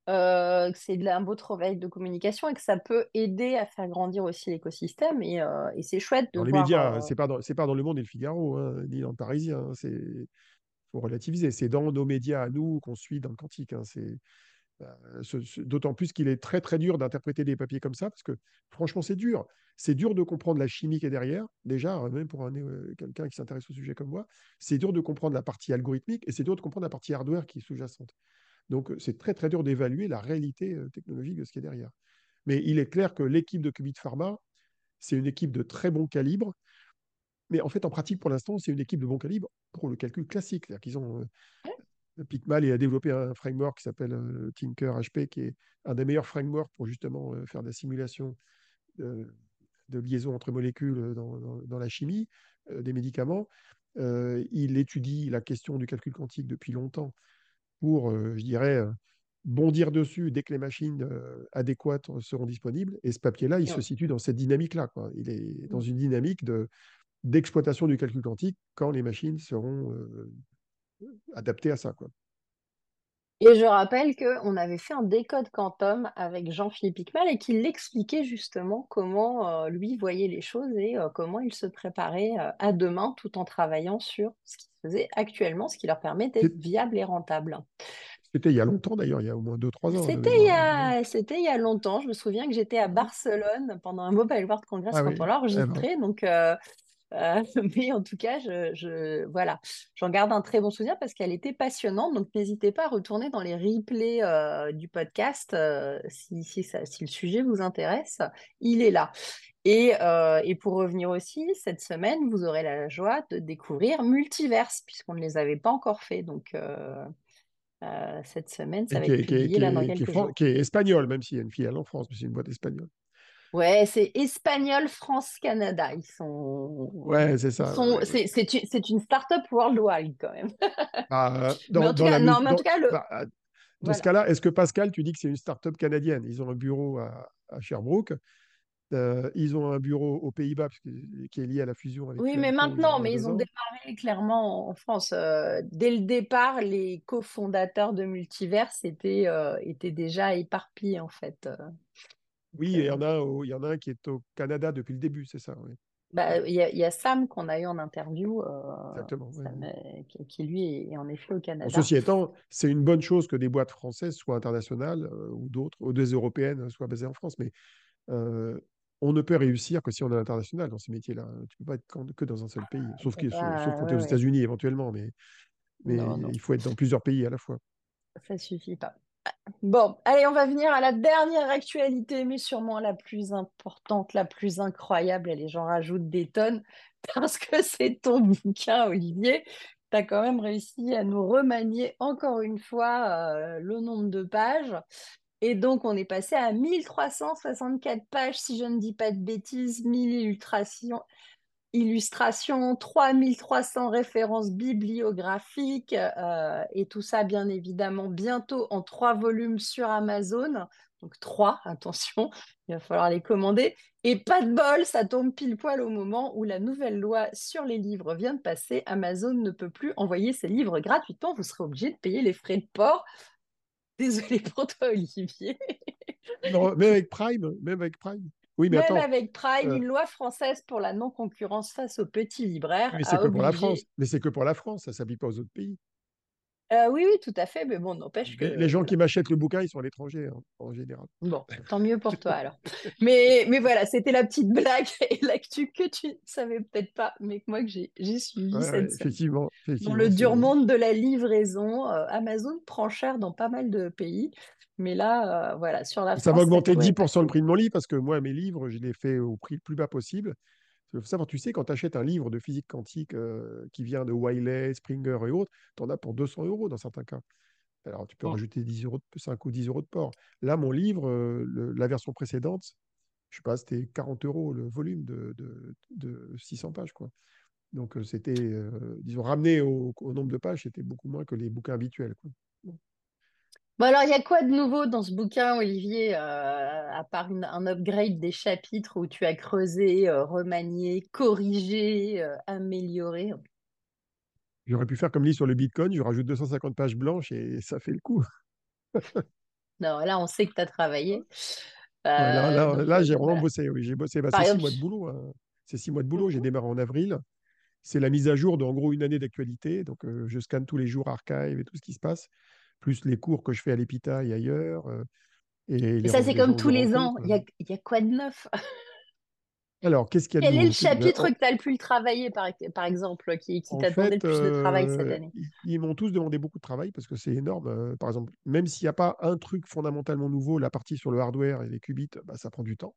Euh, que c'est un beau travail de communication et que ça peut aider à faire grandir aussi l'écosystème. Et, euh, c'est chouette de dans les médias, euh, c'est pas dans, pas dans Le Monde et le Figaro, hein, ni dans le Parisien. Il hein, faut relativiser. C'est dans nos médias à nous qu'on suit dans le quantique. Hein, c'est D'autant plus qu'il est très très dur d'interpréter des papiers comme ça, parce que franchement, c'est dur. C'est dur de comprendre la chimie qui est derrière, déjà, même pour quelqu'un qui s'intéresse au sujet comme moi. C'est dur de comprendre la partie algorithmique et c'est dur de comprendre la partie hardware qui est sous-jacente. Donc, c'est très, très dur d'évaluer la réalité euh, technologique de ce qui est derrière. Mais il est clair que l'équipe de Qubit Pharma, c'est une équipe de très bon calibre. Mais en fait, en pratique, pour l'instant, c'est une équipe de bon calibre pour le calcul classique. C'est-à-dire qu'ils ont. Euh, Picmal a développé un framework qui s'appelle euh, Tinker HP, qui est un des meilleurs frameworks pour justement faire de la simulation de, liaison entre molécules dans, la chimie des médicaments. il étudie la question du calcul quantique depuis longtemps pour, euh, je dirais, euh, bondir dessus dès que les machines euh, adéquates seront disponibles. Et ce papier-là, il se situe dans cette dynamique-là. Il est dans mmh. une dynamique de, d'exploitation du calcul quantique quand les machines seront adaptées à ça. Quoi. Et je rappelle qu'on avait fait un décode quantum avec Jean-Philippe Picmal et qu'il expliquait justement comment lui voyait les choses et comment il se préparait à demain tout en travaillant sur ce qu'il faisait actuellement, ce qui leur permet d'être viable et rentable. C'était il y a longtemps d'ailleurs, il y a au moins 2-3 ans. C'était il, y a... il y a longtemps. Je me souviens que j'étais à Barcelone pendant un Mobile World Congress ah quand on l'a eh ben. enregistré. Donc, euh, mais en tout cas, je, voilà, j'en garde un très bon souvenir parce qu'elle était passionnante. Donc, n'hésitez pas à retourner dans les replays euh, du podcast euh, si, si, si, le sujet vous intéresse. Il est là. Et, et, pour revenir aussi, cette semaine, vous aurez la joie de découvrir Multiverse, puisqu'on ne les avait pas encore fait. Donc, cette semaine, ça va être publié là dans quelques jours. Qui est espagnol, même s'il y a une filiale en France, mais c'est une boîte espagnole. Ouais, c'est Espagnol, France, Canada. Ils sont. Ouais, c'est ça. C'est une start-up worldwide quand même. Dans, non, mais en tout cas, le... Bah, dans ce cas-là, est-ce que Pascal, tu dis que c'est une start-up canadienne? Ils ont un bureau à, Sherbrooke. Euh, ils ont un bureau aux Pays-Bas qui est lié à la fusion. Avec oui, mais maintenant, mais ils ont démarré clairement en France. Euh, dès le départ, les cofondateurs de Multiverse étaient, euh, étaient déjà éparpillés en fait. Oui, il y, en a, il y en a un qui est au Canada depuis le début, c'est ça. Bah, il, y a, Sam qu'on a eu en interview, euh, qui, lui est, en effet au Canada. ceci étant, c'est une bonne chose que des boîtes françaises soient internationales euh, ou d'autres, ou des européennes soient basées en France, mais euh, on ne peut réussir que si on est international dans ces métiers-là. Tu ne peux pas être que dans un seul pays, sauf, que, sauf quand tu es aux États-Unis éventuellement, mais, mais il faut être dans plusieurs pays à la fois. Ça ne suffit pas. Bon, allez, on va venir à la dernière actualité, mais sûrement la plus importante, la plus incroyable. Et les gens rajoutent des tonnes parce que c'est ton bouquin, Olivier. Tu as quand même réussi à nous remanier encore une fois euh, le nombre de pages. Et donc, on est passé à 1364 pages, si je ne dis pas de bêtises, 1000 illustrations, illustrations, 3300 références bibliographiques euh, et tout ça bien évidemment bientôt en trois volumes sur Amazon. Donc trois, attention, il va falloir les commander. Et pas de bol, ça tombe pile poil au moment où la nouvelle loi sur les livres vient de passer. Amazon ne peut plus envoyer ses livres gratuitement. Vous serez obligé de payer les frais de port. Désolé pour toi, Olivier. Même avec Prime, même avec Prime. Oui, mais Même attends, avec Prime, euh, une loi française pour la non-concurrence face aux petits libraires mais c'est que pour la. France. Mais c'est que pour la France, ça ne s'applique pas aux autres pays. Euh, oui, oui, tout à fait, mais bon, n'empêche Les, les que gens qui m'achètent le bouquin, ils sont à l'étranger, hein, en général. Bon, tant mieux pour toi alors. Mais, mais voilà, c'était la petite blague et l'actu que tu ne savais peut-être pas, mais que moi que j'ai suivi Ouais, cette effectivement, Dans le dur monde de la livraison, euh, Amazon prend cher dans pas mal de pays. Mais là, euh, voilà, sur la Ça va augmenter loi est 10% le prix de mon livre parce que moi, mes livres, je les fais au prix le plus bas possible. Il faut savoir, tu sais, quand tu achètes un livre de physique quantique euh, qui vient de Wiley, Springer et autres, tu en as pour 200 euros dans certains cas. Alors, tu peux Mm. rajouter 10 euros, de- 5 ou 10 euros de port. Là, mon livre, euh, le- la version précédente, je sais pas, c'était 40 euros le volume de, de, de 600 pages, quoi. Donc, euh, c'était, euh, disons, ramené au, au nombre de pages, c'était beaucoup moins que les bouquins habituels, quoi. Bon. Bon, alors, il y a quoi de nouveau dans ce bouquin, Olivier, euh, à part une- un upgrade des chapitres où tu as creusé, euh, remanié, corrigé, euh, amélioré? J'aurais pu faire comme lit sur le Bitcoin, je rajoute 250 pages blanches et ça fait le coup. Non, là, on sait que tu as travaillé. Là, là, donc, là, j'ai vraiment voilà. bossé. Oui, j'ai bossé. Bah, c'est six mois de boulot. hein. C'est six mois de boulot. J'ai Mhm. démarré en avril. C'est la mise à jour de, en gros, une année d'actualité. Donc, je scanne tous les jours Archive et tout ce qui se passe, plus les cours que je fais à l'EPITA et ailleurs, euh, et et les, ça, c'est comme tous les ans. Il y a, il y a quoi de neuf? Alors, qu'est-ce qu'il y a de Quel est le ben, chapitre que tu as le plus travaillé, par, par exemple, qui, t'a demandé le plus de travail cette euh, année? ils, ils m'ont tous demandé beaucoup de travail parce que c'est énorme. Euh, par exemple, même s'il n'y a pas un truc fondamentalement nouveau, la partie sur le hardware et les qubits, bah, ça prend du temps.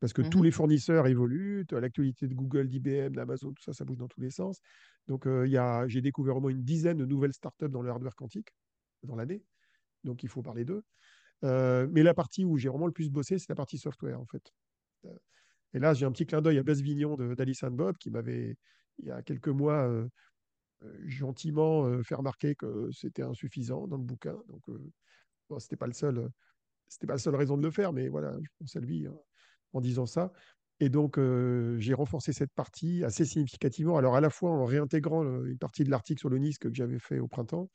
parce que tous Mhm. les fournisseurs évoluent, l'actualité de Google, d'IBM, d'Amazon, tout ça, ça bouge dans tous les sens. Donc, euh, j'ai découvert au moins une dizaine de nouvelles startups dans le hardware quantique dans l'année. Donc, il faut parler d'eux. Euh, mais la partie où j'ai vraiment le plus bossé, c'est la partie software, en fait. Euh, Et là, j'ai un petit clin d'œil à Blaise Vignon d'Alice and Bob qui m'avait, il y a quelques mois, euh, gentiment fait remarquer que c'était insuffisant dans le bouquin. Donc, bon, c'était pas le seul, c'était pas la seule raison de le faire, mais voilà, je pense à lui hein, en disant ça. Et donc, j'ai renforcé cette partie assez significativement. Alors, à la fois en réintégrant une partie de l'article sur le NISC que j'avais fait au printemps,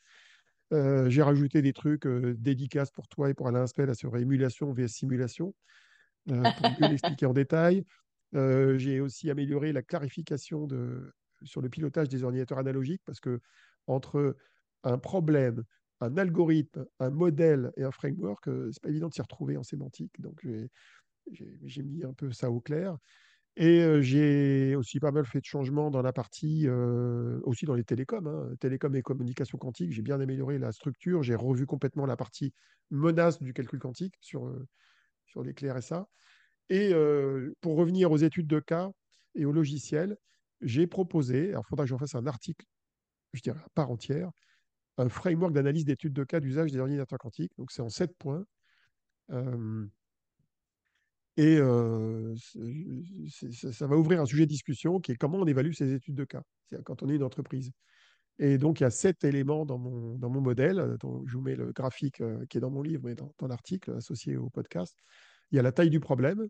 euh, j'ai rajouté des trucs euh, dédicaces pour toi et pour Alain Aspel sur émulation vs simulation euh, pour mieux l'expliquer en détail. Euh, j'ai aussi amélioré la clarification de, sur le pilotage des ordinateurs analogiques parce que entre un problème, un algorithme, un modèle et un framework, euh, c'est pas évident de s'y retrouver en sémantique. Donc j'ai- mis un peu ça au clair. Et j'ai aussi pas mal fait de changements dans la partie, aussi dans les télécoms, hein, télécoms et communications quantiques. J'ai bien amélioré la structure. J'ai revu complètement la partie menace du calcul quantique sur, euh, sur les clés. Et pour revenir aux études de cas et au logiciel, j'ai proposé, alors il faudra que j'en fasse un article, je dirais à part entière, un framework d'analyse d'études de cas d'usage des ordinateurs quantiques. Donc c'est en sept points. Et ça va ouvrir un sujet de discussion qui est comment on évalue ces études de cas, quand on est une entreprise. Et donc, il y a sept éléments dans mon, dans mon modèle. dont je vous mets le graphique qui est dans mon livre et dans, dans l'article associé au podcast. Il y a la taille du problème,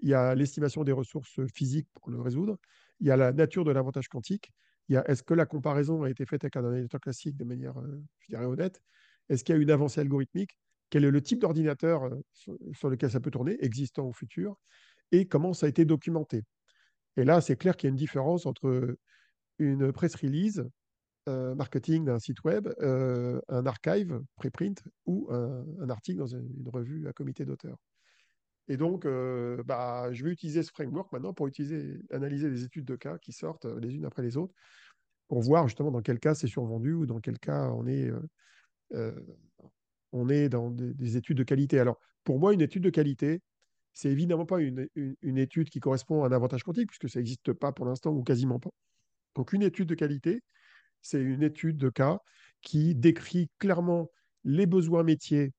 il y a l'estimation des ressources physiques pour le résoudre, il y a la nature de l'avantage quantique, il y a est-ce que la comparaison a été faite avec un ordinateur classique de manière, je dirais, honnête, est-ce qu'il y a une avancée algorithmique, quel est le type d'ordinateur euh, sur, lequel ça peut tourner, existant ou futur, et comment ça a été documenté. Et là, c'est clair qu'il y a une différence entre une press release euh, marketing d'un site web, euh, un archive préprint ou un, article dans une, revue à comité d'auteur. Et donc, bah, je vais utiliser ce framework maintenant pour utiliser, analyser les études de cas qui sortent les unes après les autres, pour voir justement dans quel cas c'est survendu ou dans quel cas on est, on est dans des, des, études de qualité. Alors, pour moi, une étude de qualité, c'est évidemment pas une, étude qui correspond à un avantage quantique, puisque ça n'existe pas pour l'instant ou quasiment pas. Donc, une étude de qualité, c'est une étude de cas qui décrit clairement les besoins métiers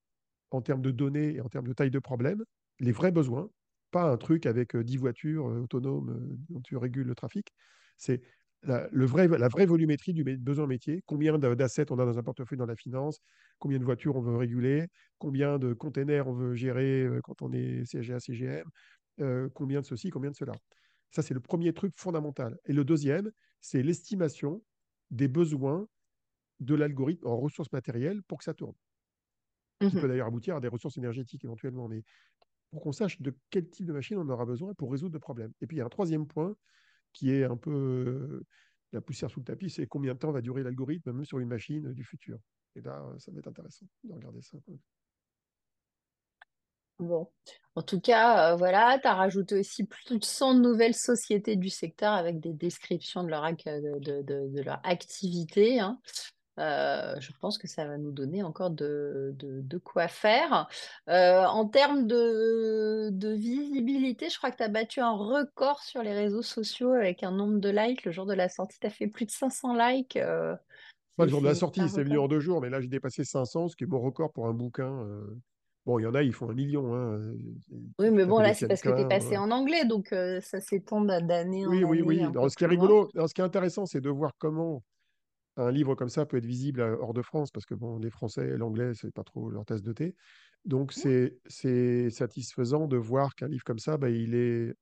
en termes de données et en termes de taille de problème, les vrais besoins, pas un truc avec 10 voitures autonomes dont tu régules le trafic. C'est la, le vrai, la vraie volumétrie du besoin métier, combien d'assets on a dans un portefeuille dans la finance, combien de voitures on veut réguler, combien de containers on veut gérer euh, quand on est CGA, CGM, euh, combien de ceci, combien de cela? Ça, c'est le premier truc fondamental. Et le deuxième, c'est l'estimation des besoins de l'algorithme en ressources matérielles pour que ça tourne. Qui peut mhm. d'ailleurs aboutir à des ressources énergétiques éventuellement, mais pour qu'on sache de quel type de machine on aura besoin pour résoudre le problème. Et puis il y a un troisième point qui est un peu euh, la poussière sous le tapis, c'est combien de temps va durer l'algorithme, même sur une machine du futur. Et là, ça va être intéressant de regarder ça. Bon, en tout cas, euh, voilà, tu as rajouté aussi plus de 100 nouvelles sociétés du secteur avec des descriptions de leur, de, de, leur activité. Hein. Euh, je pense que ça va nous donner encore de, de quoi faire. Euh, en termes de, visibilité, je crois que tu as battu un record sur les réseaux sociaux avec un nombre de likes. Le jour de la sortie, tu as fait plus de 500 likes. Pas le jour de la sortie, c'est venu en deux jours, mais là j'ai dépassé 500, ce qui est mon record pour un bouquin. Bon, il y en a, ils font un million. Hein. Oui, mais bon, là, c'est parce que tu es passé en anglais, donc ça s'étend d'année en année. Oui, oui, oui. ce qui est rigolo, ce qui est intéressant, c'est de voir comment un livre comme ça peut être visible hors de France, parce que bon, les Français, l'anglais, c'est pas trop leur tasse de thé. Donc, c'est satisfaisant de voir qu'un livre comme ça, bah, il, est,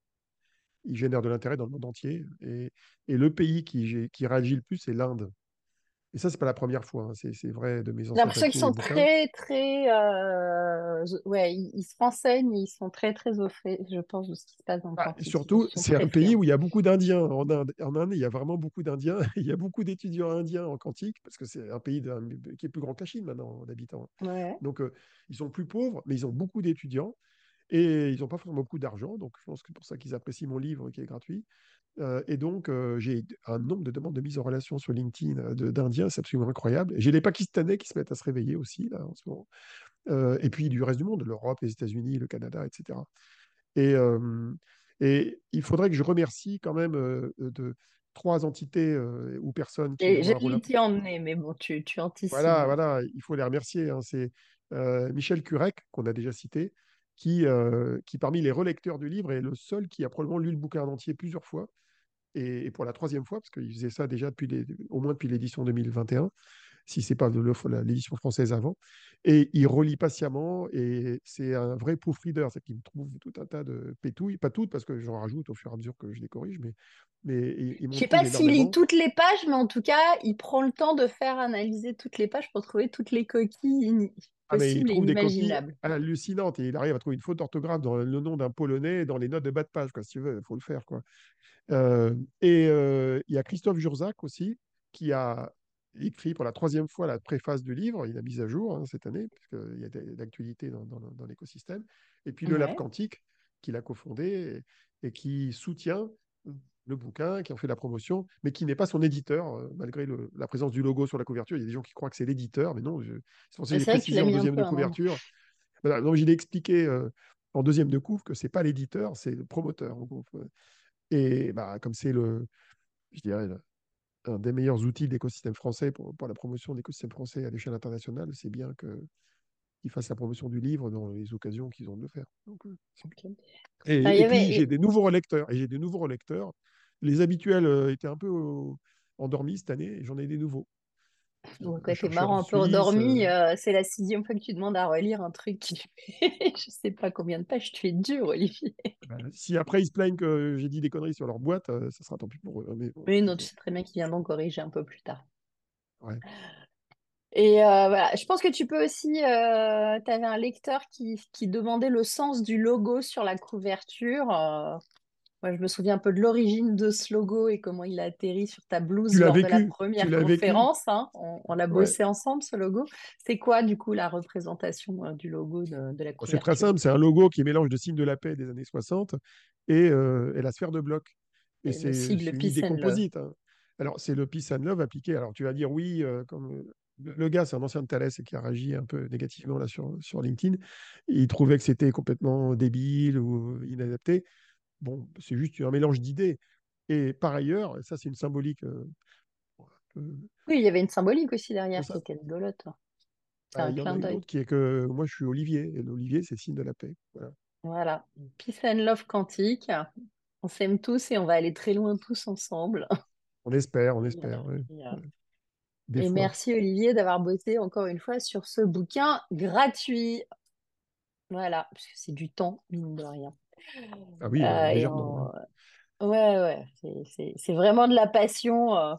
il génère de l'intérêt dans le monde entier. Et, et le pays qui, qui réagit le plus, c'est l'Inde. Et ça, c'est pas la première fois. Hein. C'est vrai de mes anciens. J'ai l'impression qu'ils sont très, très. Euh... Ouais, ils, se renseignent, ils sont très, très au fait, je pense, de ce qui se passe dans le bah, Surtout, c'est un pays où il y a beaucoup d'Indiens. En Inde, en Inde, il y a vraiment beaucoup d'Indiens. il y a beaucoup d'étudiants indiens en quantique, parce que c'est un pays qui est plus grand que la Chine maintenant d'habitants. Ouais. Donc, euh, ils sont plus pauvres, mais ils ont beaucoup d'étudiants. Et ils n'ont pas forcément beaucoup d'argent, donc je pense que c'est pour ça qu'ils apprécient mon livre qui est gratuit. Euh, et donc, euh, j'ai un nombre de demandes de mise en relation sur LinkedIn euh, d'Indiens, c'est absolument incroyable. J'ai les Pakistanais qui se mettent à se réveiller aussi, là, en ce moment. et puis du reste du monde, l'Europe, les États-Unis, le Canada, etc. Et, et, il faudrait que je remercie quand même de trois entités ou personnes qui. J'ai t'y emmener, mais bon, tu, tu anticipes. Voilà, voilà, il faut les remercier. Hein. C'est Michel Curec, qu'on a déjà cité, qui, qui, parmi les relecteurs du livre, est le seul qui a probablement lu le bouquin en entier plusieurs fois et, pour la troisième fois, parce qu'il faisait ça déjà depuis au moins depuis l'édition 2021, si ce n'est pas l'édition française avant. Et il relit patiemment, et c'est un vrai proofreader, c'est qu'il me trouve tout un tas de pétouilles, pas toutes, parce que j'en rajoute au fur et à mesure que je les corrige, mais, mais il, Je ne sais pas s'il lit toutes les pages, mais en tout cas, il prend le temps de faire analyser toutes les pages pour trouver toutes les coquilles ah, il trouve des coquilles hallucinantes et il arrive à trouver une faute d'orthographe dans le nom d'un polonais dans les notes de bas de page, quoi, si tu veux, il faut le faire. Quoi. Euh, et euh, il y a Christophe Jurzac aussi, qui a écrit pour la troisième fois la préface du livre. Il a mis à jour hein, cette année, puisqu'il y a d'actualité dans, dans, l'écosystème. Et puis le Lab Quantique, qu'il a cofondé et, qui soutient le bouquin, qui en fait la promotion, mais qui n'est pas son éditeur, euh, malgré la présence du logo sur la couverture. Il y a des gens qui croient que c'est l'éditeur, mais non, c'est pour ça que précisé en deuxième de couverture. Voilà, donc, il a expliqué en deuxième de couvre que c'est pas l'éditeur, c'est le promoteur. Et bah, comme c'est le, je dirais, un des meilleurs outils de l'écosystème français pour, la promotion de l'écosystème français à l'échelle internationale, c'est bien qu'ils fassent la promotion du livre dans les occasions qu'ils ont de le faire. Euh, et, ah, puis, j'ai des nouveaux relecteurs. Et j'ai des nouveaux relecteurs. Les habituels euh, étaient un peu endormis cette année, et j'en ai des nouveaux. Donc, ouais, marrant, un peu endormi. Euh, euh, c'est la sixième fois que tu demandes à relire un truc qui je sais pas combien de pages. Tu es dur, Olivier. Bah, si après ils se plaignent que j'ai dit des conneries sur leur boîte, euh, ça sera tant pis pour eux. Oui, non, tu sais très bien qu'ils viendront corriger un peu plus tard. Ouais. Et voilà, je pense que tu peux aussi. tu avais un lecteur qui, qui, demandait le sens du logo sur la couverture. Moi, je me souviens un peu de l'origine de ce logo et comment il a atterri sur ta blouse lors de la première conférence. Hein. On, l'a bossé ensemble, ce logo. C'est quoi, du coup, la représentation euh, du logo de, la couverture C'est très simple. C'est un logo qui mélange le signe de la paix des années 60 euh, et, la sphère de bloc. Et, c'est. Hein. Alors, c'est le Peace and Love appliqué. Alors, tu vas dire, oui, euh, comme le gars, c'est un ancien de Thales et qui a réagi un peu négativement là sur, sur LinkedIn. Il trouvait que c'était complètement débile ou inadapté. Bon, c'est juste un mélange d'idées. Et par ailleurs, ça c'est une symbolique. Euh, oui, il y avait une symbolique aussi derrière, c'était rigolote. Bah, il y en a une autre qui est que moi je suis Olivier, et l'Olivier c'est signe de la paix. Voilà. voilà. Peace and love quantique. On s'aime tous et on va aller très loin tous ensemble. On espère, on espère. Et, merci Olivier d'avoir bossé encore une fois sur ce bouquin gratuit. Voilà, parce que c'est du temps, mine de rien. Ah oui, légèrement. Ouais, ouais, c'est vraiment de la passion. Euh.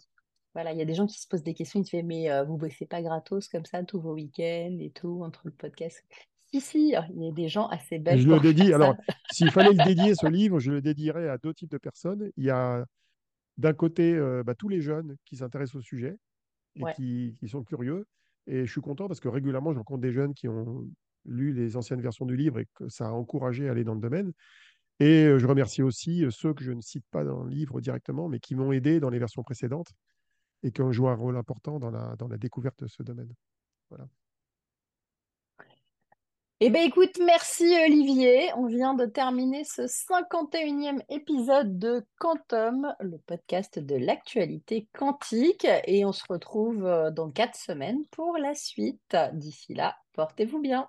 Voilà, il y a des gens qui se posent des questions, ils te disent, mais euh, vous bossez pas gratos comme ça tous vos week-ends et tout, entre le podcast? Si, si, il y a des gens assez belles. Je le dédie, alors, s'il fallait le dédier, ce livre, je le dédierais à deux types de personnes. Il y a d'un côté euh, bah, tous les jeunes qui s'intéressent au sujet et qui, qui, sont curieux. Et je suis content parce que régulièrement, je rencontre des jeunes qui ont lu les anciennes versions du livre et que ça a encouragé à aller dans le domaine. Et je remercie aussi ceux que je ne cite pas dans le livre directement, mais qui m'ont aidé dans les versions précédentes et qui ont joué un rôle important dans la, dans la découverte de ce domaine. Voilà. Eh bien, écoute, merci Olivier. On vient de terminer ce 51e épisode de Quantum, le podcast de l'actualité quantique. Et on se retrouve dans quatre semaines pour la suite. D'ici là, portez-vous bien.